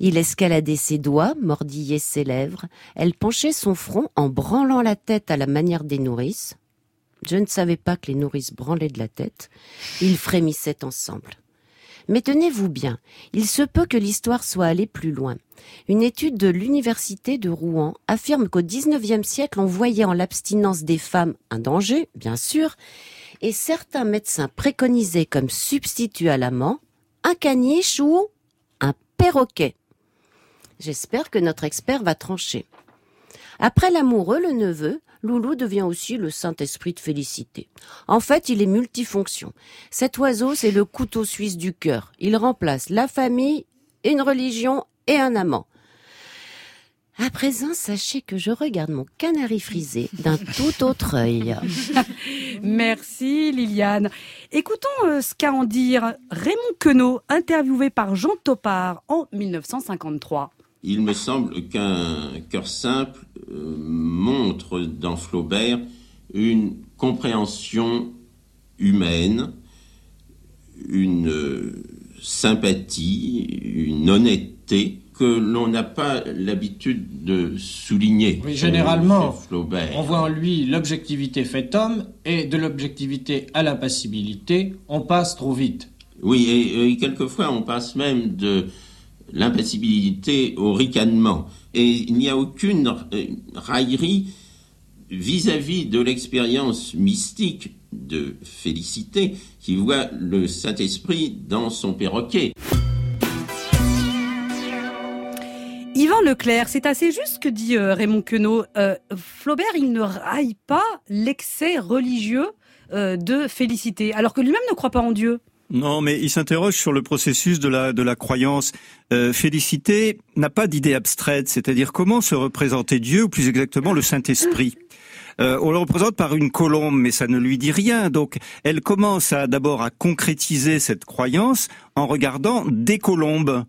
Il escaladait ses doigts, mordillait ses lèvres, elle penchait son front en branlant la tête à la manière des nourrices. Je ne savais pas que les nourrices branlaient de la tête. Ils frémissaient ensemble. Mais tenez-vous bien, il se peut que l'histoire soit allée plus loin. Une étude de l'université de Rouen affirme qu'au XIXe siècle, on voyait en l'abstinence des femmes un danger, bien sûr, et certains médecins préconisaient comme substitut à l'amant un caniche ou un perroquet. J'espère que notre expert va trancher. Après l'amoureux, le neveu, Loulou devient aussi le Saint-Esprit de Félicité. En fait, il est multifonction. Cet oiseau, c'est le couteau suisse du cœur. Il remplace la famille, une religion et un amant. À présent, sachez que je regarde mon canari frisé d'un tout autre œil. Merci Liliane. Écoutons euh, ce qu'a en dire Raymond Queneau, interviewé par Jean Topard en 1953. Il me semble qu'un cœur simple euh, montre dans Flaubert une compréhension humaine, une euh, sympathie, une honnêteté que l'on n'a pas l'habitude de souligner. Oui, généralement, chez Flaubert. on voit en lui l'objectivité fait homme, et de l'objectivité à l'impassibilité, on passe trop vite. Oui, et, et quelquefois on passe même de l'impassibilité au ricanement. Et il n'y a aucune euh, raillerie vis-à-vis de l'expérience mystique de Félicité qui voit le Saint-Esprit dans son perroquet. Yvan Leclerc, c'est assez juste que dit euh, Raymond Queneau. Euh, Flaubert, il ne raille pas l'excès religieux de Félicité, alors que lui-même ne croit pas en Dieu. Non, mais il s'interroge sur le processus de la, de la croyance. Euh, Félicité n'a pas d'idée abstraite, c'est-à-dire comment se représenter Dieu, ou plus exactement le Saint-Esprit. Euh, on le représente par une colombe, mais ça ne lui dit rien. Donc, elle commence d'abord à concrétiser cette croyance en regardant des colombes.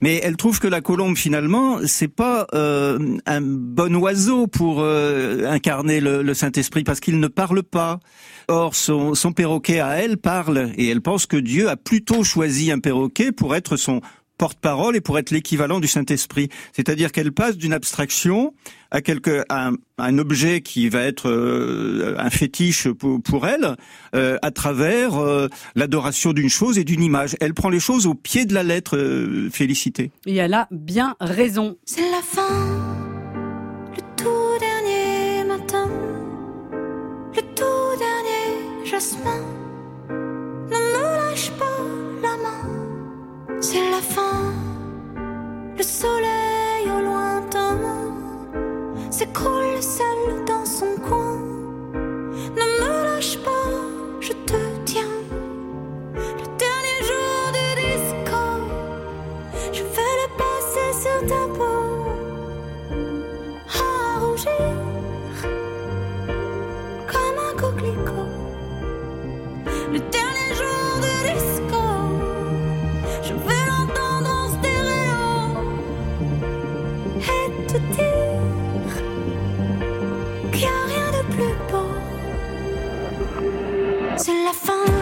Mais elle trouve que la colombe finalement, c'est pas euh, un bon oiseau pour euh, incarner le, le Saint-Esprit parce qu'il ne parle pas. Or, son, son perroquet à elle parle et elle pense que Dieu a plutôt choisi un perroquet pour être son porte-parole et pour être l'équivalent du Saint-Esprit. C'est-à-dire qu'elle passe d'une abstraction à quelque à un, à un objet qui va être euh, un fétiche pour, pour elle euh, à travers euh, l'adoration d'une chose et d'une image. Elle prend les choses au pied de la lettre euh, félicité. Et elle a bien raison. C'est la fin, le tout dernier matin, le tout dernier jasmin. Ne me lâche pas c'est la fin, le soleil au lointain s'écroule seul dans son coin. Ne me lâche pas, je te tiens. Le dernier jour du disco. Je vais le passer sur ta peau à rougir comme un coquelicot. Le dernier C'est la fin,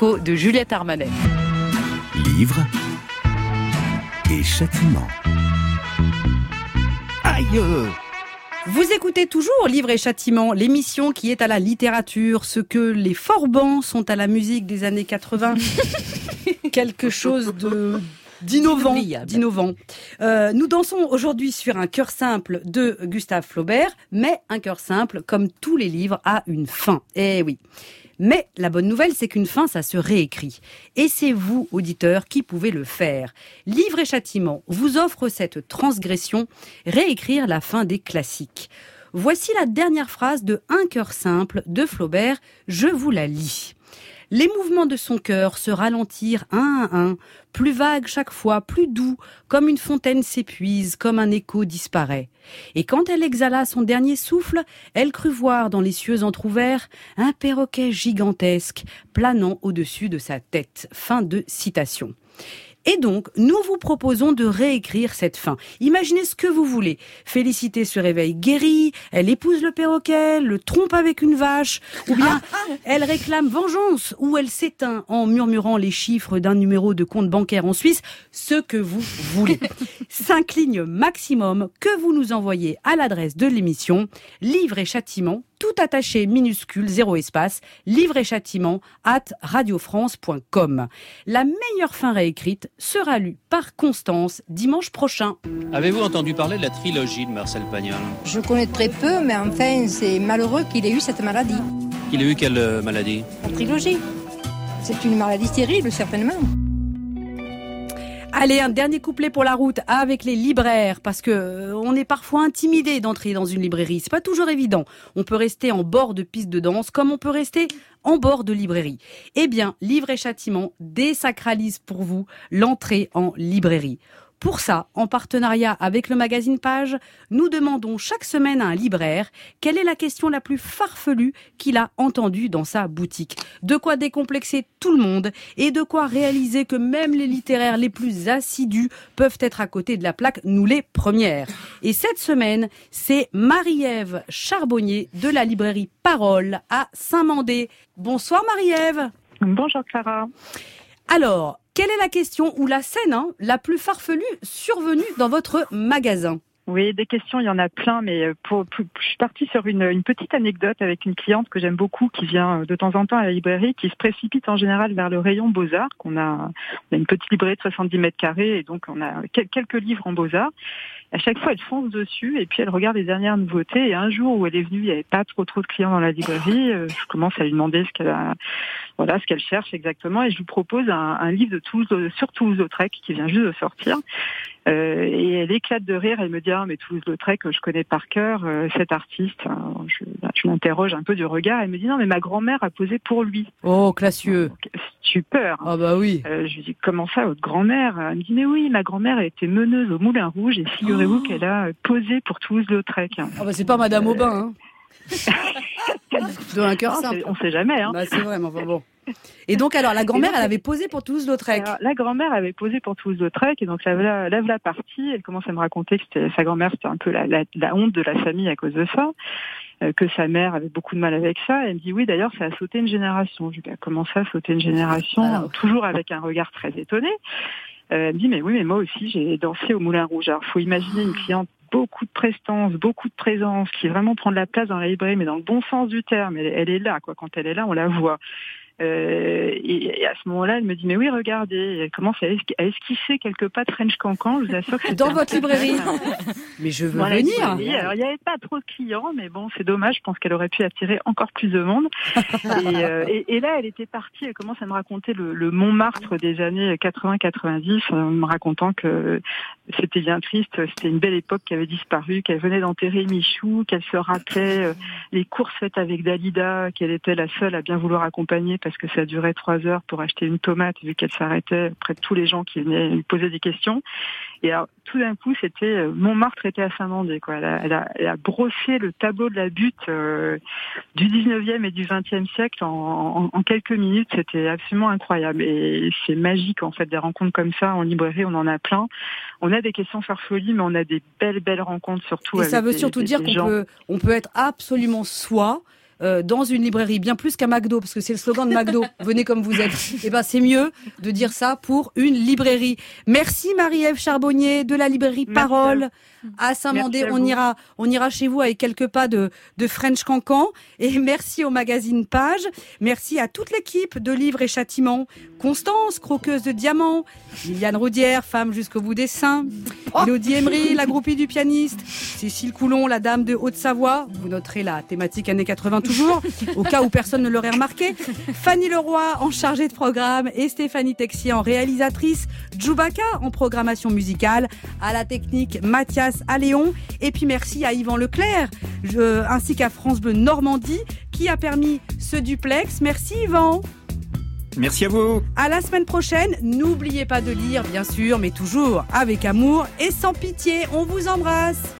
de Juliette Armanet. Livre et châtiment. Aïe Vous écoutez toujours Livre et Châtiment, l'émission qui est à la littérature, ce que les Forbans sont à la musique des années 80. Quelque chose de d'innovant, d'innovant. Euh, nous dansons aujourd'hui sur un cœur simple de Gustave Flaubert, mais un cœur simple, comme tous les livres, a une fin. Eh oui. Mais la bonne nouvelle, c'est qu'une fin, ça se réécrit. Et c'est vous, auditeurs, qui pouvez le faire. Livre et Châtiment vous offre cette transgression, réécrire la fin des classiques. Voici la dernière phrase de Un cœur simple de Flaubert, je vous la lis. Les mouvements de son cœur se ralentirent un à un, plus vagues chaque fois, plus doux, comme une fontaine s'épuise, comme un écho disparaît. Et quand elle exhala son dernier souffle, elle crut voir dans les cieux entr'ouverts un perroquet gigantesque planant au-dessus de sa tête. Fin de citation. Et donc, nous vous proposons de réécrire cette fin. Imaginez ce que vous voulez. Félicité se réveille guérie, elle épouse le perroquet, le trompe avec une vache, ou bien elle réclame vengeance, ou elle s'éteint en murmurant les chiffres d'un numéro de compte bancaire en Suisse, ce que vous voulez. Cinq lignes maximum que vous nous envoyez à l'adresse de l'émission, livre et châtiment, tout attaché minuscule, zéro espace, livre et châtiment, at radiofrance.com. La meilleure fin réécrite sera lue par Constance dimanche prochain. Avez-vous entendu parler de la trilogie de Marcel Pagnol? Je connais très peu, mais enfin, c'est malheureux qu'il ait eu cette maladie. Il a eu quelle euh, maladie? La trilogie. C'est une maladie terrible, certainement. Allez, un dernier couplet pour la route avec les libraires, parce que euh, on est parfois intimidé d'entrer dans une librairie. C'est pas toujours évident. On peut rester en bord de piste de danse, comme on peut rester en bord de librairie. Eh bien, Livre et Châtiment désacralise pour vous l'entrée en librairie. Pour ça, en partenariat avec le magazine Page, nous demandons chaque semaine à un libraire quelle est la question la plus farfelue qu'il a entendue dans sa boutique. De quoi décomplexer tout le monde et de quoi réaliser que même les littéraires les plus assidus peuvent être à côté de la plaque, nous les premières. Et cette semaine, c'est Marie-Ève Charbonnier de la librairie Parole à Saint-Mandé. Bonsoir Marie-Ève. Bonjour Clara. Alors, quelle est la question ou la scène hein, la plus farfelue survenue dans votre magasin? Oui, des questions, il y en a plein, mais euh, pour, pour- je suis partie sur une, une petite anecdote avec une cliente que j'aime beaucoup, qui vient euh, de temps en temps à la librairie, qui se précipite en général vers le rayon Beaux-Arts, qu'on a, on a une petite librairie de 70 mètres carrés, et donc on a quel- quelques livres en Beaux-Arts. À chaque fois, elle fonce dessus et puis elle regarde les dernières nouveautés. Et un jour où elle est venue, il n'y avait pas trop trop de clients dans la librairie. euh, Je commence à lui demander ce qu'elle a, voilà, ce qu'elle cherche exactement. Et je lui propose un, un livre de Toulouse, sur Toulouse-Lautrec qui vient juste de sortir. Euh, et elle éclate de rire. Elle me dit ah mais Toulouse-Lautrec, je connais par cœur euh, cet artiste. Alors, Je, je l'interroge un peu du regard. Elle me dit non mais ma grand-mère a posé pour lui. Oh, classieux. Super. Ah bah oui. Euh, je lui dis comment ça votre grand-mère? Elle me dit mais oui ma grand-mère elle était meneuse au Moulin Rouge et figurez-vous qu'elle a euh, posé pour Toulouse-Lautrec. Ah bah c'est pas Madame Aubin. Hein. de un cœur On sait- simple. On sait jamais. Hein. Bah, c'est vrai, mais enfin bon. Et donc alors la grand-mère, elle avait posé pour Toulouse-Lautrec. La grand-mère avait posé pour Toulouse-Lautrec et donc la voilà, la voilà partie. Elle commence à me raconter que sa grand-mère, c'était un peu la, la, la honte de la famille à cause de ça, euh, que sa mère avait beaucoup de mal avec ça. Elle me dit oui, d'ailleurs, ça a sauté une génération. Je lui dis bah, comment ça, sauter une génération Toujours avec un regard très étonné. Euh, elle me dit mais oui, mais moi aussi j'ai dansé au Moulin Rouge. Alors faut imaginer une cliente beaucoup de prestance, beaucoup de présence, qui vraiment prend de la place dans la librairie, mais dans le bon sens du terme. Elle, elle est là, quoi. Quand elle est là, on la voit. Euh, et, et à ce moment-là, elle me dit mais oui, regardez, Et elle commence à, esqu- à esquisser quelques pas de French Cancan? Je vous assure que Dans votre librairie. Mais je veux la venir. Alors il n'y avait pas trop de clients, mais bon, c'est dommage. Je pense qu'elle aurait pu attirer encore plus de monde. et, euh, et, et là, elle était partie. Elle commence à me raconter le, le Montmartre des années 80-90, en me racontant que c'était bien triste. C'était une belle époque qui avait disparu, qu'elle venait d'enterrer Michou, qu'elle se rappelait euh, les courses faites avec Dalida, qu'elle était la seule à bien vouloir accompagner parce que ça durait trois heures pour acheter une tomate vu qu'elle s'arrêtait près de tous les gens qui venaient lui poser des questions. Et alors, tout d'un coup, c'était euh, Montmartre était à Saint-Mandé. Quoi. Elle, a, elle, a, elle a brossé le tableau de la butte euh, du 19e et du 20e siècle en, en, en quelques minutes. C'était absolument incroyable. Et c'est magique, en fait, des rencontres comme ça en librairie. On en a plein. On a des questions farfelues, mais on a des belles, belles rencontres surtout. Et ça veut des- surtout des- dire qu'on gens. peut, on peut être absolument soi. Euh, dans une librairie, bien plus qu'à McDo, parce que c'est le slogan de McDo. Venez comme vous êtes. Et ben, c'est mieux de dire ça pour une librairie. Merci Marie-Ève Charbonnier de la librairie Parole à Saint-Mandé. On ira, on ira chez vous avec quelques pas de, de French Cancan. Et merci au magazine Page. Merci à toute l'équipe de Livres et Châtiments. Constance, croqueuse de diamants. Liliane Roudière, femme jusqu'au bout des seins. Elodie Emery, la groupie du pianiste. Cécile Coulon, la dame de Haute-Savoie. Vous noterez la thématique années 80 toujours, au cas où personne ne l'aurait remarqué. Fanny Leroy en chargée de programme et Stéphanie Texier en réalisatrice. Djoubaka en programmation musicale. À la technique, Mathias Alléon. Et puis merci à Yvan Leclerc, je- ainsi qu'à France Bleu Normandie, qui a permis ce duplex. Merci Yvan. Merci à vous. À la semaine prochaine. N'oubliez pas de lire, bien sûr, mais toujours avec amour et sans pitié. On vous embrasse.